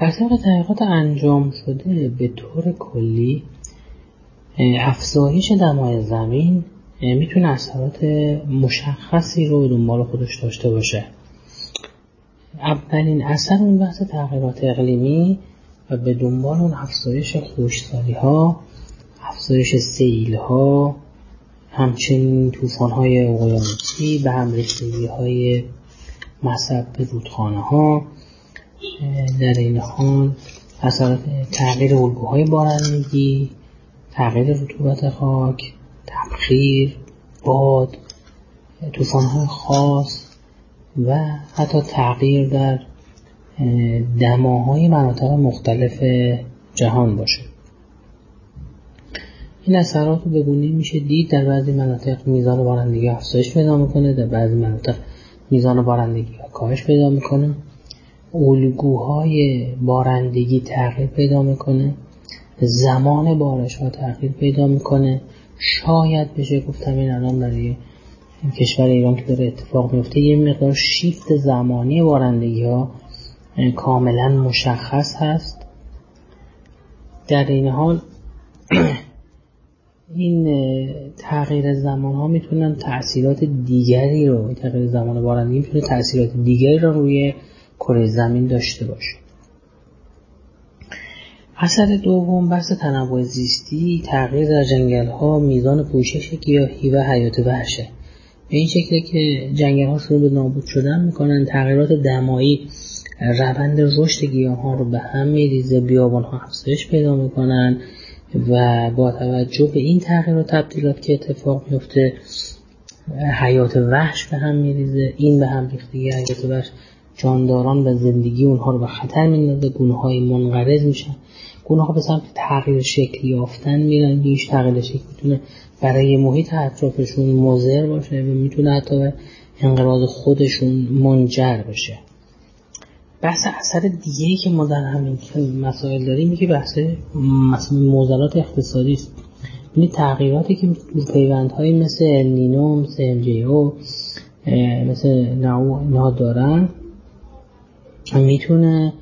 بر طبق تحقیقات انجام شده به طور کلی افزایش دمای زمین می‌تونه اثرات مشخصی رو دنبال خودش داشته باشه. اولین اثر اون بحث تغییرات اقلیمی و به دنبال اون افزایش خوشسالی ها افزایش سیل ها همچنین طوفان های اقیانوسی به هم های مصب رودخانه ها در این حال اثرات تغییر الگوهای بارندگی تغییر رطوبت خاک تبخیر باد طوفان های خاص و حتی تغییر در دماهای مناطق مختلف جهان باشه. این اثرات رو بگونه میشه دید در بعضی مناطق میزان بارندگی افزایش پیدا می‌کنه در بعضی مناطق میزان بارندگی کاهش پیدا می‌کنه. الگوهای بارندگی تغییر پیدا می‌کنه. زمان بارش ها تغییر پیدا می‌کنه. شاید بشه گفت همین الان برای کشور ایران که داره اتفاق میفته یه مقدار شیفت زمانی بارندگی ها کاملا مشخص هست. در این حال این تغییر زمان ها می‌تونن تاثیرات دیگری رو تغییر زمان بارندگی می‌تونه تاثیرات دیگری رو روی کره زمین داشته باشه. اثر دوم بحث تنوع زیستی تغییر در جنگل ها میزان پوشش گیاهی و حیات وحشه به این شکل که جنگل ها شروع به نابود شدن می‌کنن تغییرات دمایی روند رشد گیاه ها رو به هم میریزه بیابان ها افزایش پیدا می‌کنن و با توجه به این تغییر و تبدیلات که اتفاق میفته حیات وحش به هم میریزه. این به هم ریختگی حیات وحش جانداران و زندگی اونها رو به خطر میندازه گونه های منقرض میشن. گونه ها به سمت تغییر شکل یافتن میرن. هیچ تغییر شکل می‌تونه برای محیط اطرافشون مضر باشه و می‌تونه حتی به انقراض خودشون منجر بشه. بحث اثر دیگه ای که ما در همین مسائل داریم که بحث مثلا موزلات اقتصادی است. یعنی تغییراتی که پیوندهایی مثل النینو مثل الجیو مثل اینها دارن می‌تونه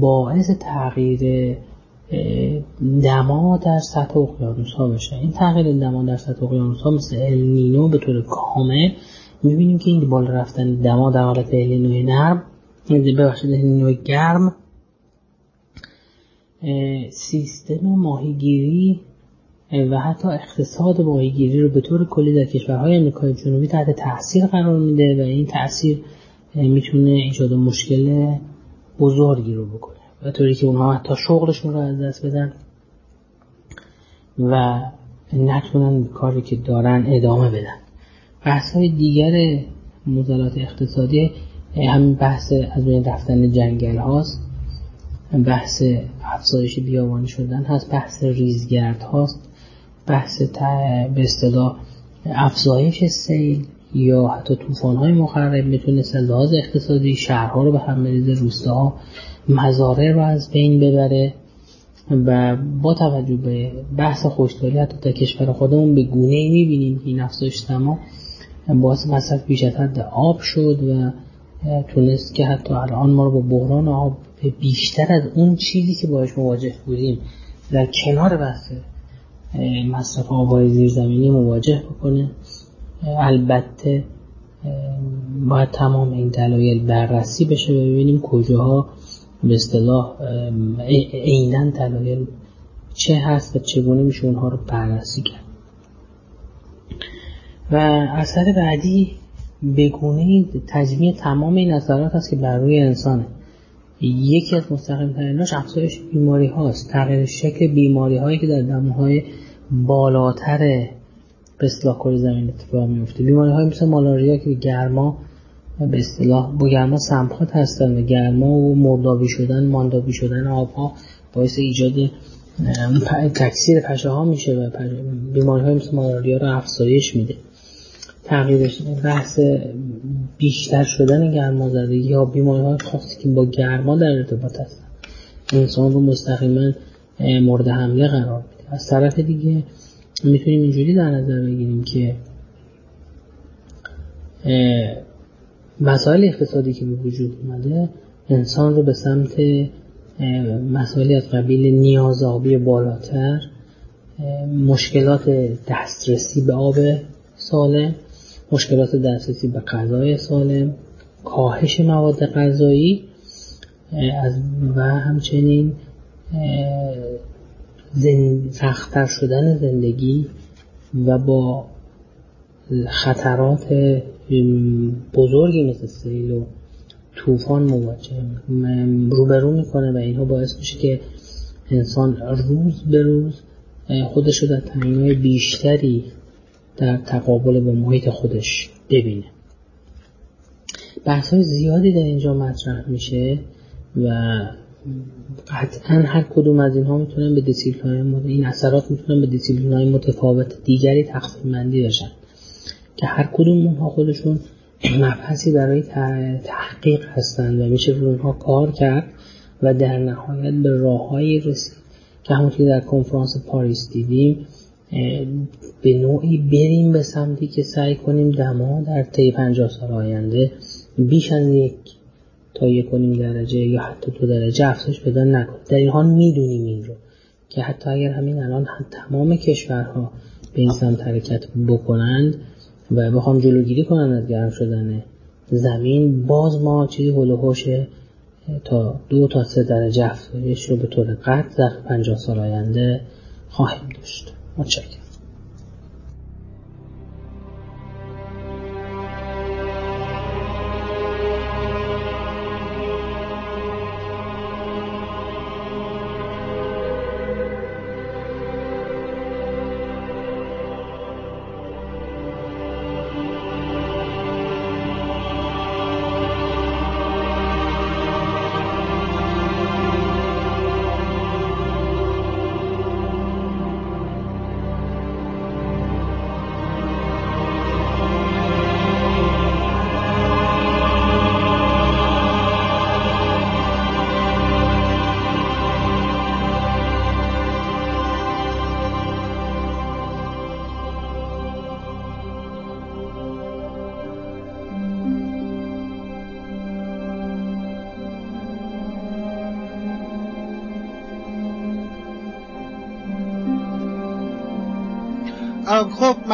باعث تغییر دما در سطح اقیانوس ها بشه. این تغییر دما در سطح اقیانوس ها مثل النینو به طور کامل می‌بینیم که این بالا رفتن دما در حالت النینوی نرم ببخشید النینوی گرم سیستم ماهیگیری و حتی اقتصاد ماهیگیری رو به طور کلی در کشورهای امریکای جنوبی تحت تاثیر قرار میده و این تاثیر می‌تونه ایجاد مشکل بزرگی رو بکنه و طوری که اونها حتی شغلشون رو از دست بدن و نتونن کاری که دارن ادامه بدن بحث های دیگر موزلات اقتصادی همین بحث از بین رفتن جنگل هاست. بحث افزایش بیابانی شدن هست. بحث ریزگرد هاست. بحث به اصطلاح افزایش سیل یا حتی طوفان های مخرب می‌تونه لحاظ اقتصادی شهرها رو به هم بریزه روستاها مزارع رو از بین ببره و با توجه به بحث خوشداری حتی در کشور خودمون به گونه ای می‌بینیم این افزایش دما باعث مصرف بیش آب شد و تونست که حتی الان ما رو با بحران آب بیشتر از اون چیزی که باش مواجه بودیم در کنار بحث مصرف آبهای زیرزمینی مواجه بکنه البته باید تمام این دلایل بررسی بشه و ببینیم کجاها به اصطلاح عینا دلایل چه هست و چگونه میشه اونها رو بررسی کرد. و اثر بعدی بگونه تجمیع تمام این اثرات هست که بر روی انسانه. یکی از مستقیم تریناش افزایش بیماری هاست. تغییر شکل بیماری هایی که در دماهای بالاتر به اصطلاح کل زمین اتفاق میفته بیماری های مثل مالاریا که گرما به اصطلاح با گرما سمپات هستن و گرما و مردابی شدن ماندابی شدن آبها باعث ایجاد تکثیر پشه ها میشه و بیماری های مثل مالاریا رو افزایش میده. تغییرش بحث بیشتر شدن گرمازدگی یا بیماری های خاصی که با گرما در ارتباط هستن. انسان رو مستقیما مورد حمله قرار میده. از طرف دیگه می‌تونیم اینجوری در نظر بگیریم که مسائل اقتصادی که به وجود اومده انسان رو به سمت مسائلی از قبیل نیازابی بالاتر مشکلات دسترسی به آب سالم مشکلات دسترسی به غذای سالم کاهش مواد غذایی از و همچنین سختتر شدن زندگی و با خطرات بزرگی مثل سیل و طوفان مواجه روبرو می‌کنه و اینها باعث میشه که انسان روز به روز خودش رو در تنگنای بیشتری در تقابل با محیط خودش ببینه. بحث های زیادی در اینجا مطرح میشه و قطعا هر کدوم از اینها می‌تونن به دیسیپلین این اثرات می‌تونن به دیسیپلین های متفاوت دیگری تقسیم بندی بشن که هر کدوم اونها خودشون مبحثی برای تحقیق هستند و میشه روی اونها کار کرد و در نهایت به راههایی رسید که همونطوری در کنفرانس پاریس دیدیم به نوعی بریم به سمتی که سعی کنیم دما در طی 50 سال آینده بیش از یک تا یک درجه یا حتی دو درجه افزایش پیدا نکنه. در این حال می‌دونیم این رو که حتی اگر همین الان تمام کشورها به این سمت حرکت بکنند و بخوام جلوگیری کنند از گرم شدن زمین باز ما چیزی هلوهوش تا دو تا سه درجه افزایش رو به طور قطع در 50 سال آینده خواهیم داشت. متشکرم.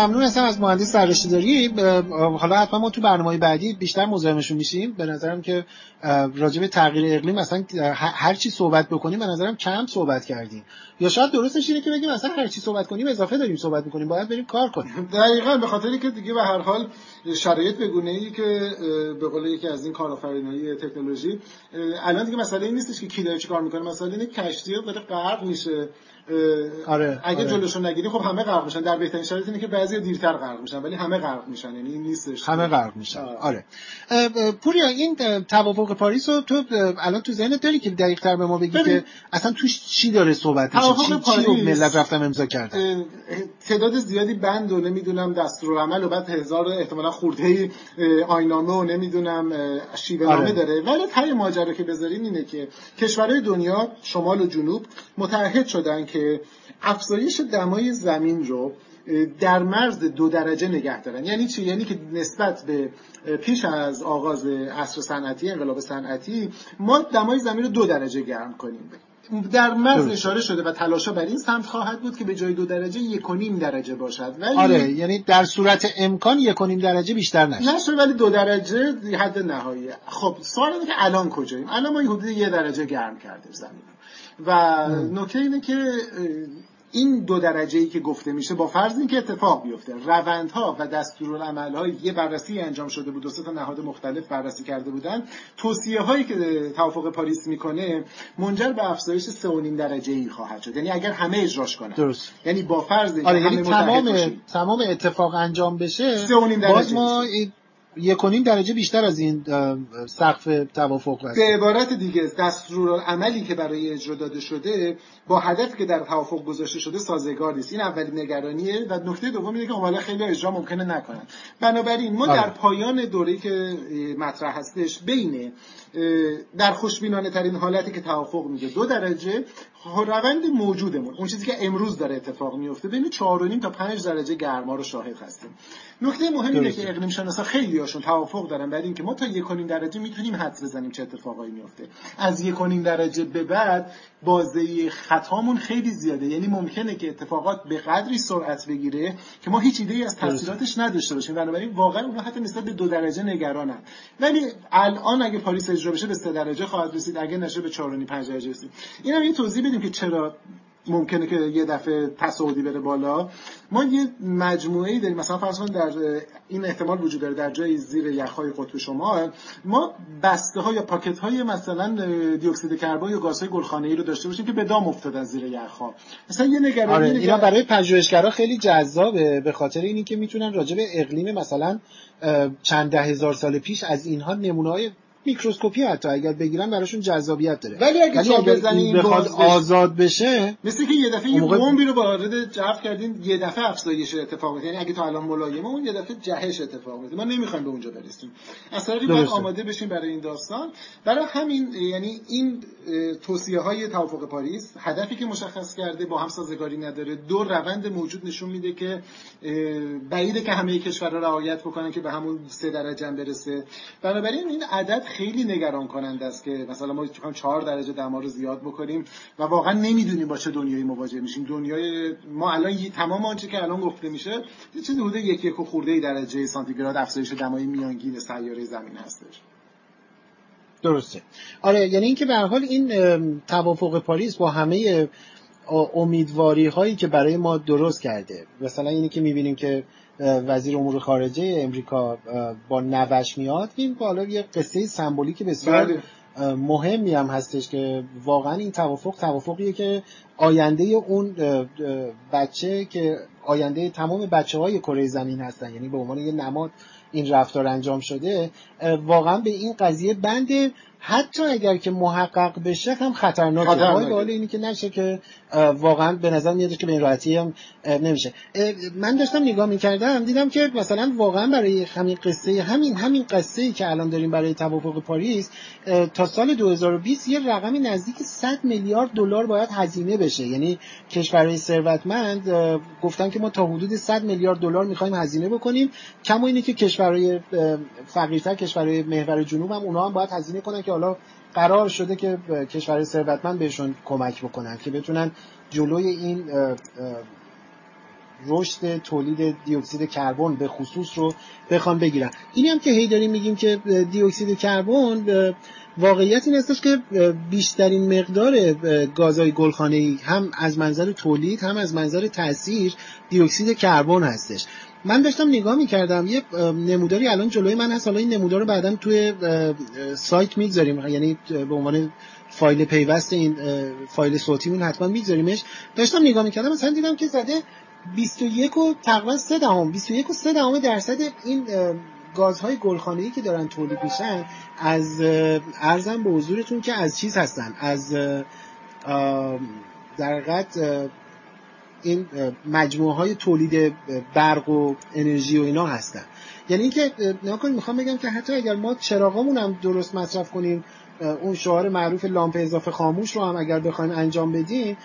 ممنون هستم از مهندس سررشته داری حالا حتما ما تو برنامه بعدی بیشتر مزاحمشون میشیم. به نظرم که راجع به تغییر اقلیم مثلا هر چی صحبت بکنیم به نظرم کم صحبت کردیم. یا شاید درستش اینه که بگیم مثلا هر چی صحبت کنیم اضافه داریم صحبت می‌کنیم. باید بریم کار کنیم. دقیقاً به خاطری که دیگه به هر حال شرایط بگونه ای که به قول یکی از این کارآفرینای تکنولوژی الان دیگه مسئله این نیستش که کی داره چیکار می‌کنه مسئله اینه کشتی داره غرق میشه. آره اگه آره. جلوشو نگیری خب همه غرق میشن. در بهترین شرایط اینه که بعضی دیرتر غرق میشن ولی همه غرق میشن. یعنی این نیستش. همه غرق میشن. آره. پوریا این توافق پاریس رو تو الان تو ذهنت داری که دقیق تر به ما بگی که اصلا توش چی داره صحبت میشه؟ چی پاریس... چی ملت رفتن امضا کردن؟ تعداد زیادی بند و نمی‌دونم دستورالعمل و بعد هزار احتمالا خورده آینامه و نمی‌دونم شیوه نامه آره. داره. ولی تای ماجرا که بذاریم اینه که کشورهای دنیا شمال و جنوب متحد شدن که افزایش دمای زمین رو در مرز دو درجه نگه دارن. یعنی چی؟ یعنی که نسبت به پیش از آغاز عصر صنعتی انقلاب صنعتی ما دمای زمین رو دو درجه گرم کنیم. در مرز اشاره شده و تلاشا بر این سمت خواهد بود که به جای دو درجه یک و نیم درجه باشد. ولی آره یعنی در صورت امکان یک و نیم درجه بیشتر نشه. نشه ولی دو درجه حد نهایی. خب سوال اینه که الان کجاییم؟ الان ما حدود یه درجه گرم کردیم زمین و نکته اینه که این دو درجه ای که گفته میشه با فرض اینکه اتفاق بیفته. روندها و دستورالعمل‌های یه بررسی انجام شده بود دو تا نهاد مختلف بررسی کرده بودن توصیه هایی که توافق پاریس می‌کنه منجر به افزایش 3.5 درجه ای خواهد شد. یعنی اگر همه اجراش کنن. درست. یعنی با فرض اینکه آره یعنی تمام تمام اتفاق انجام بشه باز ما یک درجه بیشتر از این سقف توافق هست به عبارت دیگه عملی که برای اجرا داده شده با هدفی که در توافق گذاشته شده سازگار نیست. این اولین نگرانیه. و نکته دوم اینه که حالا خیلی اجرا ممکنه نکنن. بنابراین ما آره. در پایان دوره‌ای که مطرح هستش بین در خوشبینانه ترین حالتی که توافق میده دو درجه روند موجودمون. اون چیزی که امروز داره اتفاق میفته بین 4.5 تا 5 درجه گرما رو شاهد هستیم. نکته مهم اینه که اقلیم شناسا خیلی هاشون توافق دارن برای اینکه ما تا 1.5 درجه می‌تونیم حد بزنیم چه اتفاقایی میفته از 1.5 درجه به بعد بازه خطامون خیلی زیاده. یعنی ممکنه که اتفاقات به قدری سرعت بگیره که ما هیچ ایده از تاثیراتش نداشته باشیم. بنابراین واقعا اونها حتی نسبت به دو درجه نگرانن. ولی الان اگه پاریس اجرا بشه به 3 درجه خواهد رسید. اگه نشه به 4.5 5 درجه رسید. اینم این توضیح بدیم که چرا ممکنه که یه دفعه تصاعدی بره بالا. ما یه مجموعه ای داریم مثلا فرض کنید در این احتمال وجود داره در جای زیر یخهای قطب شمال ما بسته ها یا پاکت های مثلا دی اکسید کربن یا گازهای گلخانه ای رو داشته باشیم که به دام افتادن زیر یخها. مثلا یه نگرانی آره اینا برای پژوهشگرا خیلی جذابه به خاطر اینی که می‌تونن راجع به اقلیم مثلا چند ده هزار سال پیش از اینها نمونه های میکروسکوپی حتی اگر بگیرن براشون جذابیت داره. ولی اگه چاه بزنی این بخواد آزاد بشه مثل که یه دفعه یه بمبی رو وارد جو کردین یه دفعه افزایش اتفاق میفته یعنی اگه تا الان ملایمه اون یه دفعه جهش اتفاق میفته ما نمی‌خوایم به اونجا برسیم. اصلا باید آماده بشیم برای این داستان. برای همین یعنی این توصیه های توافق پاریس هدفی که مشخص کرده با هم سازگاری نداره دو روند موجود نشون میده که بعیده که همه کشورها رعایت بکنن که به همون سه درجه برسه. بنابراین این عدد خیلی نگران کننده است که مثلا ما می‌خوایم 4 درجه دما رو زیاد بکنیم و واقعا نمی‌دونیم با چه دنیایی مواجه میشیم. دنیای ما الان تمام آنچه که الان گفته میشه یه چیزی حدود یک یک خورده درجه سانتیگراد افزایش دمای میانگین سیاره زمین هستش. درسته. آره یعنی اینکه به حال این توافق پاریس با همه امیدواری هایی که برای ما درست کرده. مثلا اینی که می‌بینیم که وزیر امور خارجه امریکا با نوش میاد این بالا یه قصه سمبولیک بسیار بله. مهمی هم هستش که واقعا این توافق توافقیه که آینده اون بچه که آینده تمام بچه های کره زمین هستن یعنی به عنوان یه نماد این رفتار انجام شده واقعا به این قضیه بنده حتی اگر که محقق بشه هم خطرناکه. وای به حال اینی که نشه که واقعا به نظر میاد که به این راحتی هم نمیشه. من داشتم نگاه می‌کردم دیدم که مثلا واقعا برای همین قصه همین همین قصه ای که الان داریم برای توافق پاریس تا سال 2020 یه رقمی نزدیک 100 میلیارد دلار باید هزینه بشه. یعنی کشورهای ثروتمند گفتن که ما تا حدود 100 میلیارد دلار می‌خوایم هزینه بکنیم. کما اینه که کشورهای فقیرتر کشورهای محور جنوب هم اونها هم باید هزینه کنن که حالا قرار شده که کشورهای ثروتمند بهشون کمک بکنن که بتونن جلوی این رشد تولید دیوکسید کربن به خصوص رو بخوان بگیرن. اینی هم که هی داریم میگیم که دیوکسید کربن واقعیت این هستش که بیشترین مقدار گازهای گلخانه‌ای هم از منظر تولید هم از منظر تاثیر دیوکسید کربن هستش. من داشتم نگاه می‌کردم یه نموداری الان جلوی من هست حالا این نمودار رو بعدا توی سایت می‌گذاریم یعنی به عنوان فایل پیوست این فایل صوتیمون حتما میگذاریمش. داشتم نگاه می‌کردم مثلا دیدم که زده 21 و تقریبا 3 دهم 21 و 3 دهم درصد این گازهای گلخانه‌ای که دارن تولید میشن از ارزم به حضورتون که از چیز هستن از در این مجموعه های تولید برق و انرژی و اینا هستن. یعنی اینکه نکنید می‌خوام بگم که حتی اگر ما چراغامون هم درست مصرف کنیم اون شعار معروف لامپ اضافه خاموش رو هم اگر بخوایم انجام بدیم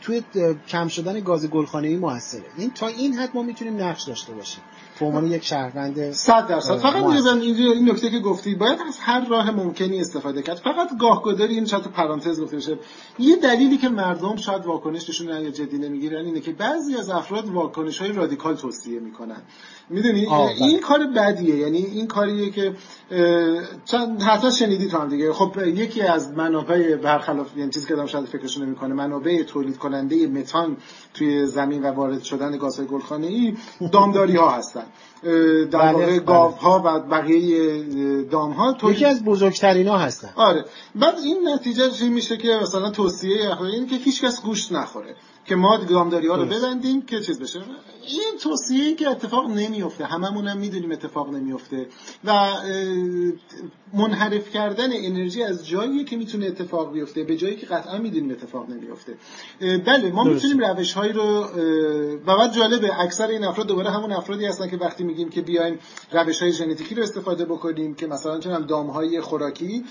توی کم شدن گاز گلخانه‌ای موثره. این تا این حد ما می‌تونیم نقش داشته باشیم. به عنوان یک شهروند 100 درصد. فقط میگم این نکته که گفتی باید از هر راه ممکنی استفاده کرد. فقط گاهگداری این چند پرانتز گفته بشه یه دلیلی که مردم شاید واکنششون یا جدی نمی‌گیرن اینه که بعضی از افراد واکنش های رادیکال توصیه می‌کنن. می‌دونی؟ این. کار بدیه. یعنی این کاریه که چند حتما شنیدید هم دیگه. خب یکی از منابع برخلاف یعنی چیزی که آدم شاید فکرش نمی‌کنه منابع تولید کننده متان توی زمین و وارد شدن گازهای گلخانه‌ای دامداری ها هستن در بله، واقع بله. گاو ها و بقیه دام ها یکی از بزرگترین ها هستن. آره. بعد این نتیجه چی میشه که مثلا توصیه این که هیچ کس گوشت نخوره. که ما دامداری ها رو ببندیم که چیز بشه. این توصیه که اتفاق نمیفته. هممون هم می‌دونیم اتفاق نمیفته. و منحرف کردن انرژی از جایی که می‌تونه اتفاق بیفته. به جایی که قطعا می‌دونیم اتفاق نمیفته. بله ما می‌تونیم روش هایی رو و بعد جالبه اکثر این افراد دوباره همون افرادی هستن که وقتی میگیم که بیایم روش های ژنتیکی رو استفاده بکنیم که مثلا چون دام های خوراکی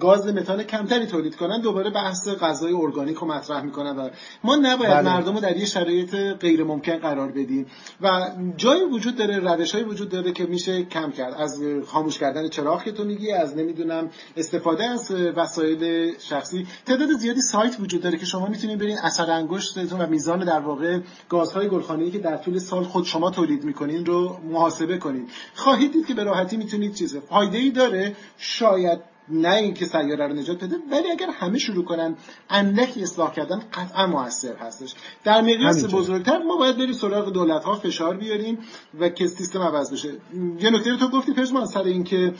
گاز متان کمتری تولید کنن دوباره بحث غذای ارگانیک رو مطرح می‌کنن و ما نباید بله. مردم رو در یه شرایط غیر ممکن قرار بدیم. و جایی وجود داره روش وجود داره که میشه کم کرد. از خاموش کردن چراغ که تو میگی از نمی‌دونم استفاده از وسایل شخصی. تعداد زیادی سایت وجود داره که شما می‌تونید برین اثر انگشتتون و میزان در واقع گازهای گلخانه‌ای که در طول سال خود شما تولید می‌کنین رو محاسبه کنید خواهید دید که به راحتی می‌تونید چیزه فایده ای داره. شاید نه اینکه سیاره رو نجات بده ولی اگر همه شروع کنن اندکی اصلاح کردن قطعا موثر هستش. در مقیاس بزرگتر ما باید بریم سراغ دولت ها فشار بیاریم و که سیستم عوض بشه. یه نکته رو تو گفتی پژمان سر اینکه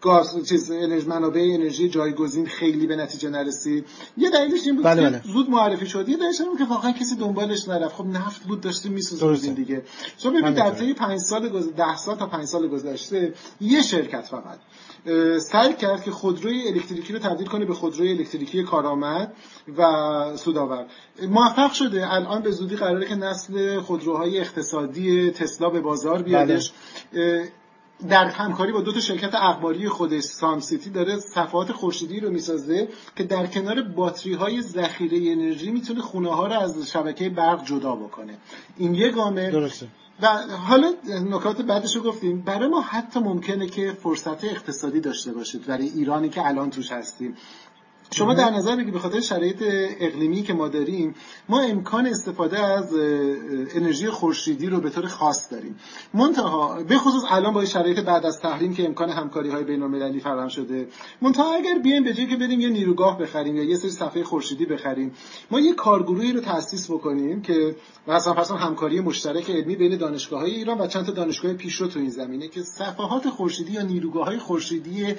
گاز چیز انرژی منابع انرژی جایگزین خیلی به نتیجه نرسید یه دلیلش این بود بله بله. زود معرفی شد. یه دلیلش که واقعا کسی دنبالش نرفت. خب نفت بود داشته میسوزوندین دیگه. شما ببینید در طی 5 سال گذشته 10 سال تا 5 سال گذشته یه شرکت فقط سعی کرد که خودروی الکتریکی رو تبدیل کنه به خودروی الکتریکی کارآمد و سودآور. موفق شده. الان به زودی قراره که نسل خودروهای اقتصادی تسلا به بازار بیادش. بله. در همکاری با دو تا شرکت اخباری خودش سام سیتی داره صفحات خورشیدی رو می‌سازه که در کنار باتری های ذخیره انرژی می‌تونه خونه ها رو از شبکه برق جدا بکنه. این یه گامه. درسته. و حالا نکات بعدش رو گفتیم. برای ما حتی ممکنه که فرصت اقتصادی داشته باشید. برای ایرانی که الان توش هستیم. شما در نظر بگید به خاطر شرایط اقلیمی که ما داریم ما امکان استفاده از انرژی خورشیدی رو به طور خاص داریم. منتها به خصوص الان با شرایط بعد از تحریم که امکان همکاری های بین المللی فراهم شده منتها اگر بیایم به جای که بریم یه نیروگاه بخریم یا یه سری صفحه خورشیدی بخریم ما یه کارگروهی رو تأسیس بکنیم که مثلا فرض همکاری مشترک علمی بین دانشگاه های ایران و چند تا دانشگاه پیشرو تو این زمینه که صفحات خورشیدی یا نیروگاه های خورشیدی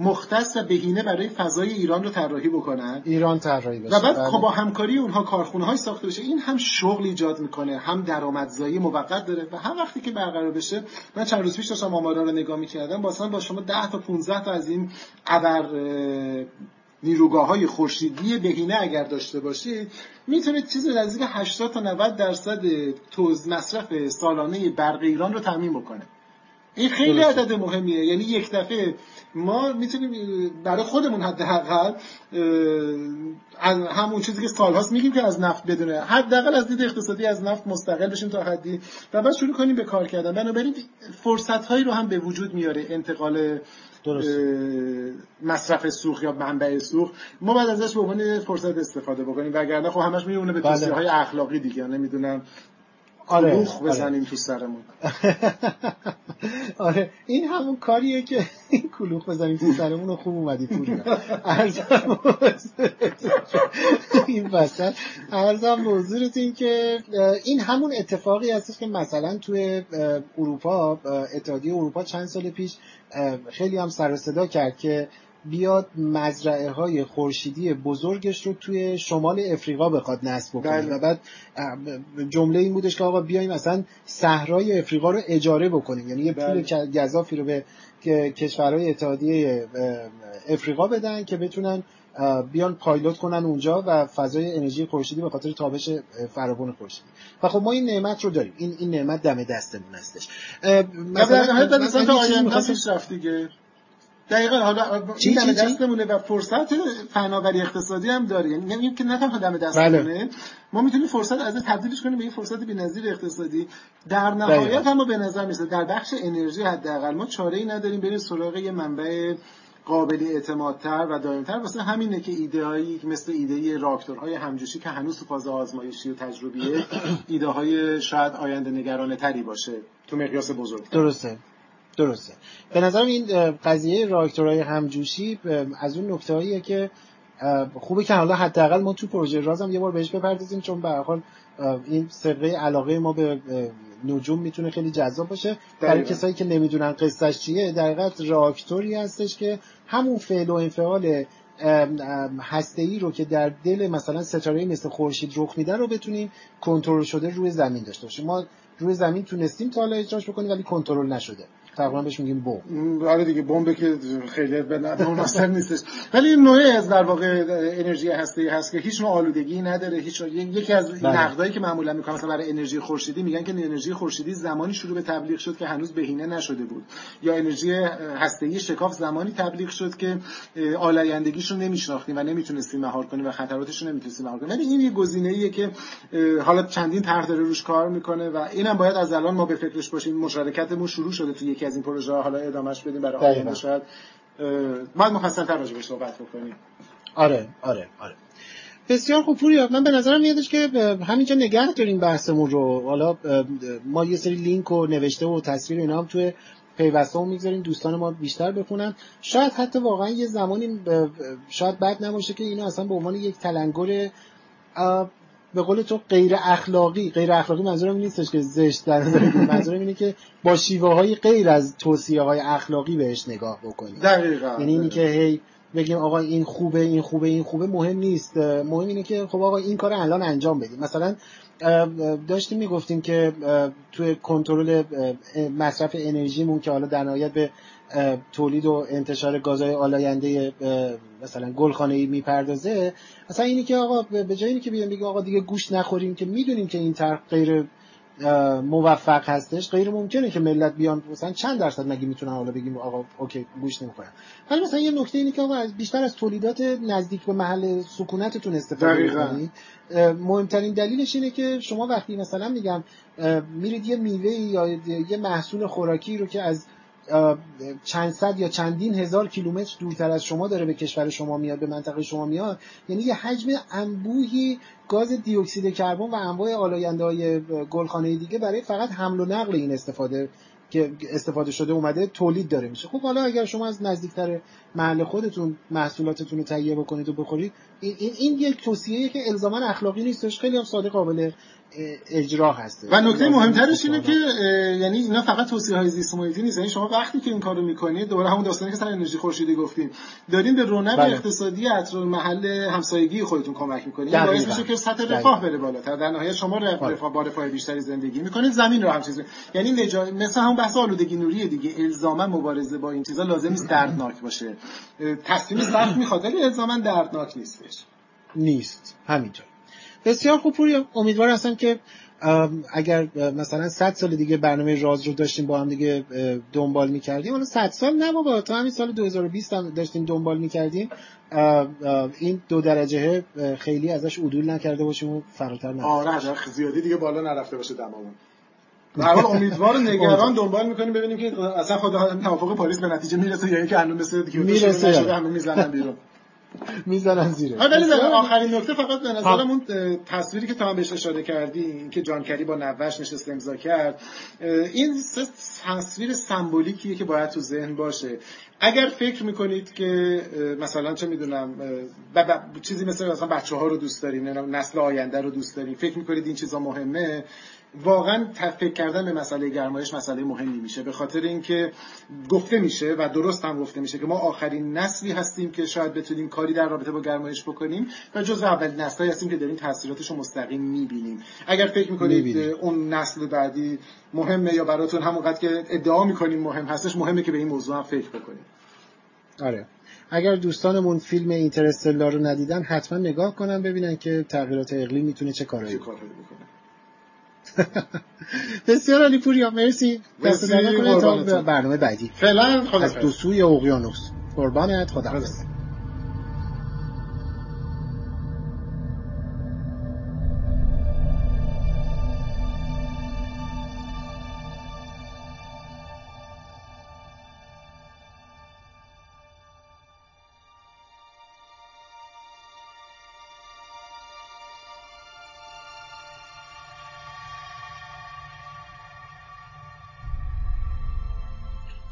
مختص و بهینه برای فضای ایران رو طراحی بکنن؟ ایران طراحی بشه. و بعد بله. خب با همکاری اونها کارخونه های ساخته بشه. این هم شغل ایجاد می‌کنه هم درآمدزایی موقت داره و هم وقتی که برقرار بشه من چند روز پیش داشتم آمارا رو نگاه می‌کردم واسه با شما 10 تا 15 تا از این ابر نیروگاه های خورشیدی بهینه اگر داشته باشید می‌تونید چیز نزدیک 80 تا 90 درصد توز مصرف سالانه برق ایران رو تامین بکنه. این خیلی عدد مهمیه. یعنی یک دفعه ما می‌تونیم برای خودمون حداقل همون چیزی که سالهاست میگیم که از نفت بدونه. حداقل از دید اقتصادی از نفت مستقل بشیم تا حدی. و بعد شروع کنیم به کار کردن. بنابراین فرصت هایی رو هم به وجود میاره. انتقال مصرف سوخت یا منبع سوخت. ما بعد ازش به عنوان فرصت استفاده بکنیم. وگرنه خب همش میونه به توصیه های اخلاقی دیگه. نمی‌دونم آره کلوخ آره. بزنیم آره. تو سرمون آره این همون کاریه که این کلوخ بزنیم تو سرمون خوب اومدی پوریا این وسط ارزم به حضورتون که این همون اتفاقی هستش که مثلا توی اروپا اتحادیه اروپا چند سال پیش خیلی هم سر صدا کرد که بیاد مزرعه های خورشیدی بزرگش رو توی شمال افریقا بخواد نصب بکنه. بله. و بعد جمله این بودش که آقا بیایم مثلا صحرای افریقا رو اجاره بکنیم. یعنی یه پول بله. گذافی رو به کشورهای اتحادیه افریقا بدن که بتونن بیان پایلوت کنن اونجا و فضای انرژی خورشیدی به خاطر تابش فراوان خورشیدی. و خب ما این نعمت رو داریم. این این نعمت دم دستمون هستش. مثلا مثلا دیگه. دقیقا حالا این دم دستمونه و فرصت فناوری اقتصادی هم داره. یعنی که نه تنها دم دستمونه بله. ما می‌تونیم فرصت از تبدیلش کنیم به این فرصت بی‌نظیر اقتصادی. در نهایت هم به نظر میسه در بخش انرژی حداقل ما چاره ای نداریم بریم سراغ یه منبع قابل اعتمادتر و دائمتر. واسه همینه که ایده هایی مثل ایده راکتورهای همجوشی که هنوز تو فاز آزمایشی و تجربیه ایده های شاید آینده نگرانه تری باشه تو مقیاس بزرگ درسته. درسته. به نظرم این قضیه راکتورهای همجوشی از اون نکته که خوبه که حالا حداقل ما تو پروژه رازم یه بار بهش بپردازیم چون به حال این سرقه علاقه ما به نجوم می‌تونه خیلی جذاب باشه. برای کسایی که نمی‌دونن قصهش چیه در حقیقت راکتوری هستش که همون فعل و انفعال هسته ای رو که در دل مثلا ستاره مثل خورشید رخ میده رو بتونیم کنترل شده روی زمین داشته باشیم. ما روی زمین تونستیم تا حالا اجراش بکنیم ولی کنترل نشده. تقریبا بهش میگیم بمب. آره دیگه بمب که خیلی به مناسب نیستش. ولی این نوعی از در واقع انرژی هسته هست که هیچ نوع آلودگی نداره هیچ یکی از بله. نقدایی که معمولا می‌کنن مثلا برای انرژی خورشیدی میگن که انرژی خورشیدی زمانی شروع به تبلیغ شد که هنوز بهینه نشده بود. یا انرژی هسته‌ای شکاف زمانی تبلیغ شد که آلایندگیش رو نمیشناختیم و نمی‌تونستیم مهار کنیم و خطراتش رو نمی‌تونستیم مهار کنیم. ولی این یه گزینه‌ایه که حالا چندین طرح داره روش کار می‌کنه و اینم باید از الان ما به فکرش باشیم. مشارکتمون شروع شده تو یکی از این پروژه ها حالا ادامهش بدیم برای آینده شاید. باید مفصل تر راجع صحبت بکنیم. آره آره آره. بسیار خوب پوریا. من به نظرم میادش که همینجا نگه داریم بحثمون رو. حالا ما یه سری لینک و نوشته و تصویر اینا هم توی پیوسته می‌گذاریم. دوستان ما بیشتر بخونن. شاید حتی واقعا یه زمانی شاید بد نباشه که اینو اصلا به عنوان یک تلنگر به قول تو غیر اخلاقی غیر اخلاقی منظورم نیستش که زشت در نظر منظورم اینه که با شیوه های غیر از توصیه های اخلاقی بهش نگاه بکنیم دقیقاً. یعنی اینی که هی بگیم آقا این خوبه این خوبه این خوبه مهم نیست. مهم اینه که خب آقا این کار الان انجام بدیم. مثلا داشتیم می‌گفتیم که توی کنترل مصرف انرژیمون که حالا در نهایت به تولید و انتشار گازهای آلاینده مثلا گلخانه‌ای می‌پردازه. مثلا اینی که آقا به جای اینی که بیان بگیم آقا دیگه گوش نخوریم که می‌دونیم که این طرح غیر موفق هستش غیر ممکنه که ملت بیان مثلا چند درصد مگه می‌تونن حالا بگیم آقا اوکی گوش نمی‌خورن ولی مثلا یه نکته اینه که آقا بیشتر از تولیدات نزدیک به محل سکونتتون استفاده کنید مهمترین دلیلش اینه که شما وقتی مثلا میگم میرید یه میوه یا یه محصول خوراکی رو که از چند صد یا چندین هزار کیلومتر دورتر از شما داره به کشور شما میاد به منطقه شما میاد. یعنی یه حجم انبوهی گاز دی اکسید کربن و انواع آلاینده های گلخانه دیگه برای فقط حمل و نقل این استفاده که استفاده شده اومده تولید داره میشه. خب حالا اگر شما از نزدیکتر محل خودتون محصولاتتون رو تهیه بکنید و بخورید این, این, این یک توصیه که الزاما اخلاقی نیستش. خیلی هم ساده قابل اجرا هست. و نکته مهمترش اینه که یعنی اینا فقط توصیه های زیست محیطی نیست یعنی شما وقتی که این کارو می‌کنید دوباره همون داستانی که سر انرژی خورشیدی گفتیم دارین به رونق بله. اقتصادی اطراف محل همسایگی خودتون کمک می‌کنید این باعث میشه که سطح رفاه بره بالاتر در نهایت شما رفاه با رفاه بیشتری زندگی می‌کنید زمین رو هم چیز یعنی نجا... مثل همون بحث آلودگی نوری دیگه. الزاما مبارزه با این چیزا لازم نیست دردناک باشه. تصمیم سخت می‌خواد ولی الزاما دردناک نیستش. نیست. همینطور بسیار خوب پوری امیدوار هستم که اگر مثلا 100 سال دیگه برنامه راز رو داشتیم با هم دیگه دنبال می‌کردیم. حالا 100 سال نه بابا تا همین سال 2020 هم داشتیم دنبال می‌کردیم. این دو درجه خیلی ازش عدول نکرده باشیم و فراتر نرفته آره زیادی دیگه بالا نرفته باشه دمامون حال امیدوار نگران دنبال می‌کنیم ببینیم که اصلا خدا توافق پاریس به نتیجه می‌رسه یا اینکه هنوز مثل می‌رسه. همه می‌زنن بیرون. می‌زنن زیره. ولی آخرین نکته فقط به نظرم اون تصویری که تا هم بهش اشاره کردی که جان کری با نوش نشست امضا کرد این تصویر سمبولیکیه که باید تو ذهن باشه. اگر فکر می‌کنید که مثلا چه می‌دونم چیزی مثل مثلا بچه ها رو دوست داریم نسل آینده رو دوست داریم فکر می‌کنید این چیزا مهمه واقعا فکر کردن به مسئله گرمایش مسئله مهمی میشه. به خاطر اینکه گفته میشه و درست هم گفته میشه که ما آخرین نسلی هستیم که شاید بتونیم کاری در رابطه با گرمایش بکنیم و جز اول نسلی هستیم که داریم تاثیراتش رو مستقیم می‌بینیم. اگر فکر می‌کنید اون نسل بعدی مهمه یا براتون همونقدر که ادعا می‌کنیم مهم هستش مهمه که به این موضوع هم فکر بکنیم. آره. اگر دوستانمون فیلم اینترستلار رو ندیدن حتما نگاه کنن ببینن که تغییرات اقلیم می‌تونه چه کارایی بکنه. بسیار علی پوریا مرسی. دست تا برنامه بعدی. فعلا خدا از دو سوی اقیانوس. قربانت خدا,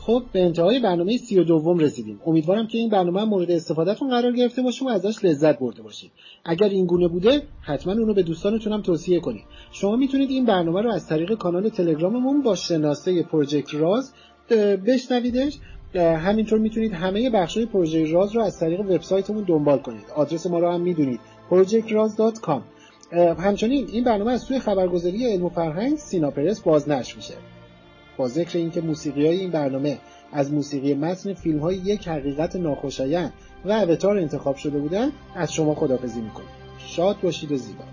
خب به انتهای برنامه سی و دوم رسیدیم. امیدوارم که این برنامه مورد استفادهتون قرار گرفته باشه و ازش لذت برده باشید. اگر این گونه بوده حتما اونو به دوستانتون هم توصیه کنید. شما می‌تونید این برنامه رو از طریق کانال تلگراممون با شناسه پروژکت راز بشنویدش. همینطور می‌تونید همه بخشای پروژه راز رو از طریق وبسایتمون دنبال کنید. آدرس ما رو هم می‌دونید. projectraz.com همچنین این برنامه از سوی خبرگزاری علم و فرهنگ سیناپرس بازنشر میشه. با ذکر اینکه موسیقی های این برنامه از موسیقی متن فیلم های یک حقیقت ناخوشایند و اوتار انتخاب شده بودن از شما خدافزی می‌کنیم شاد باشید و زیبا.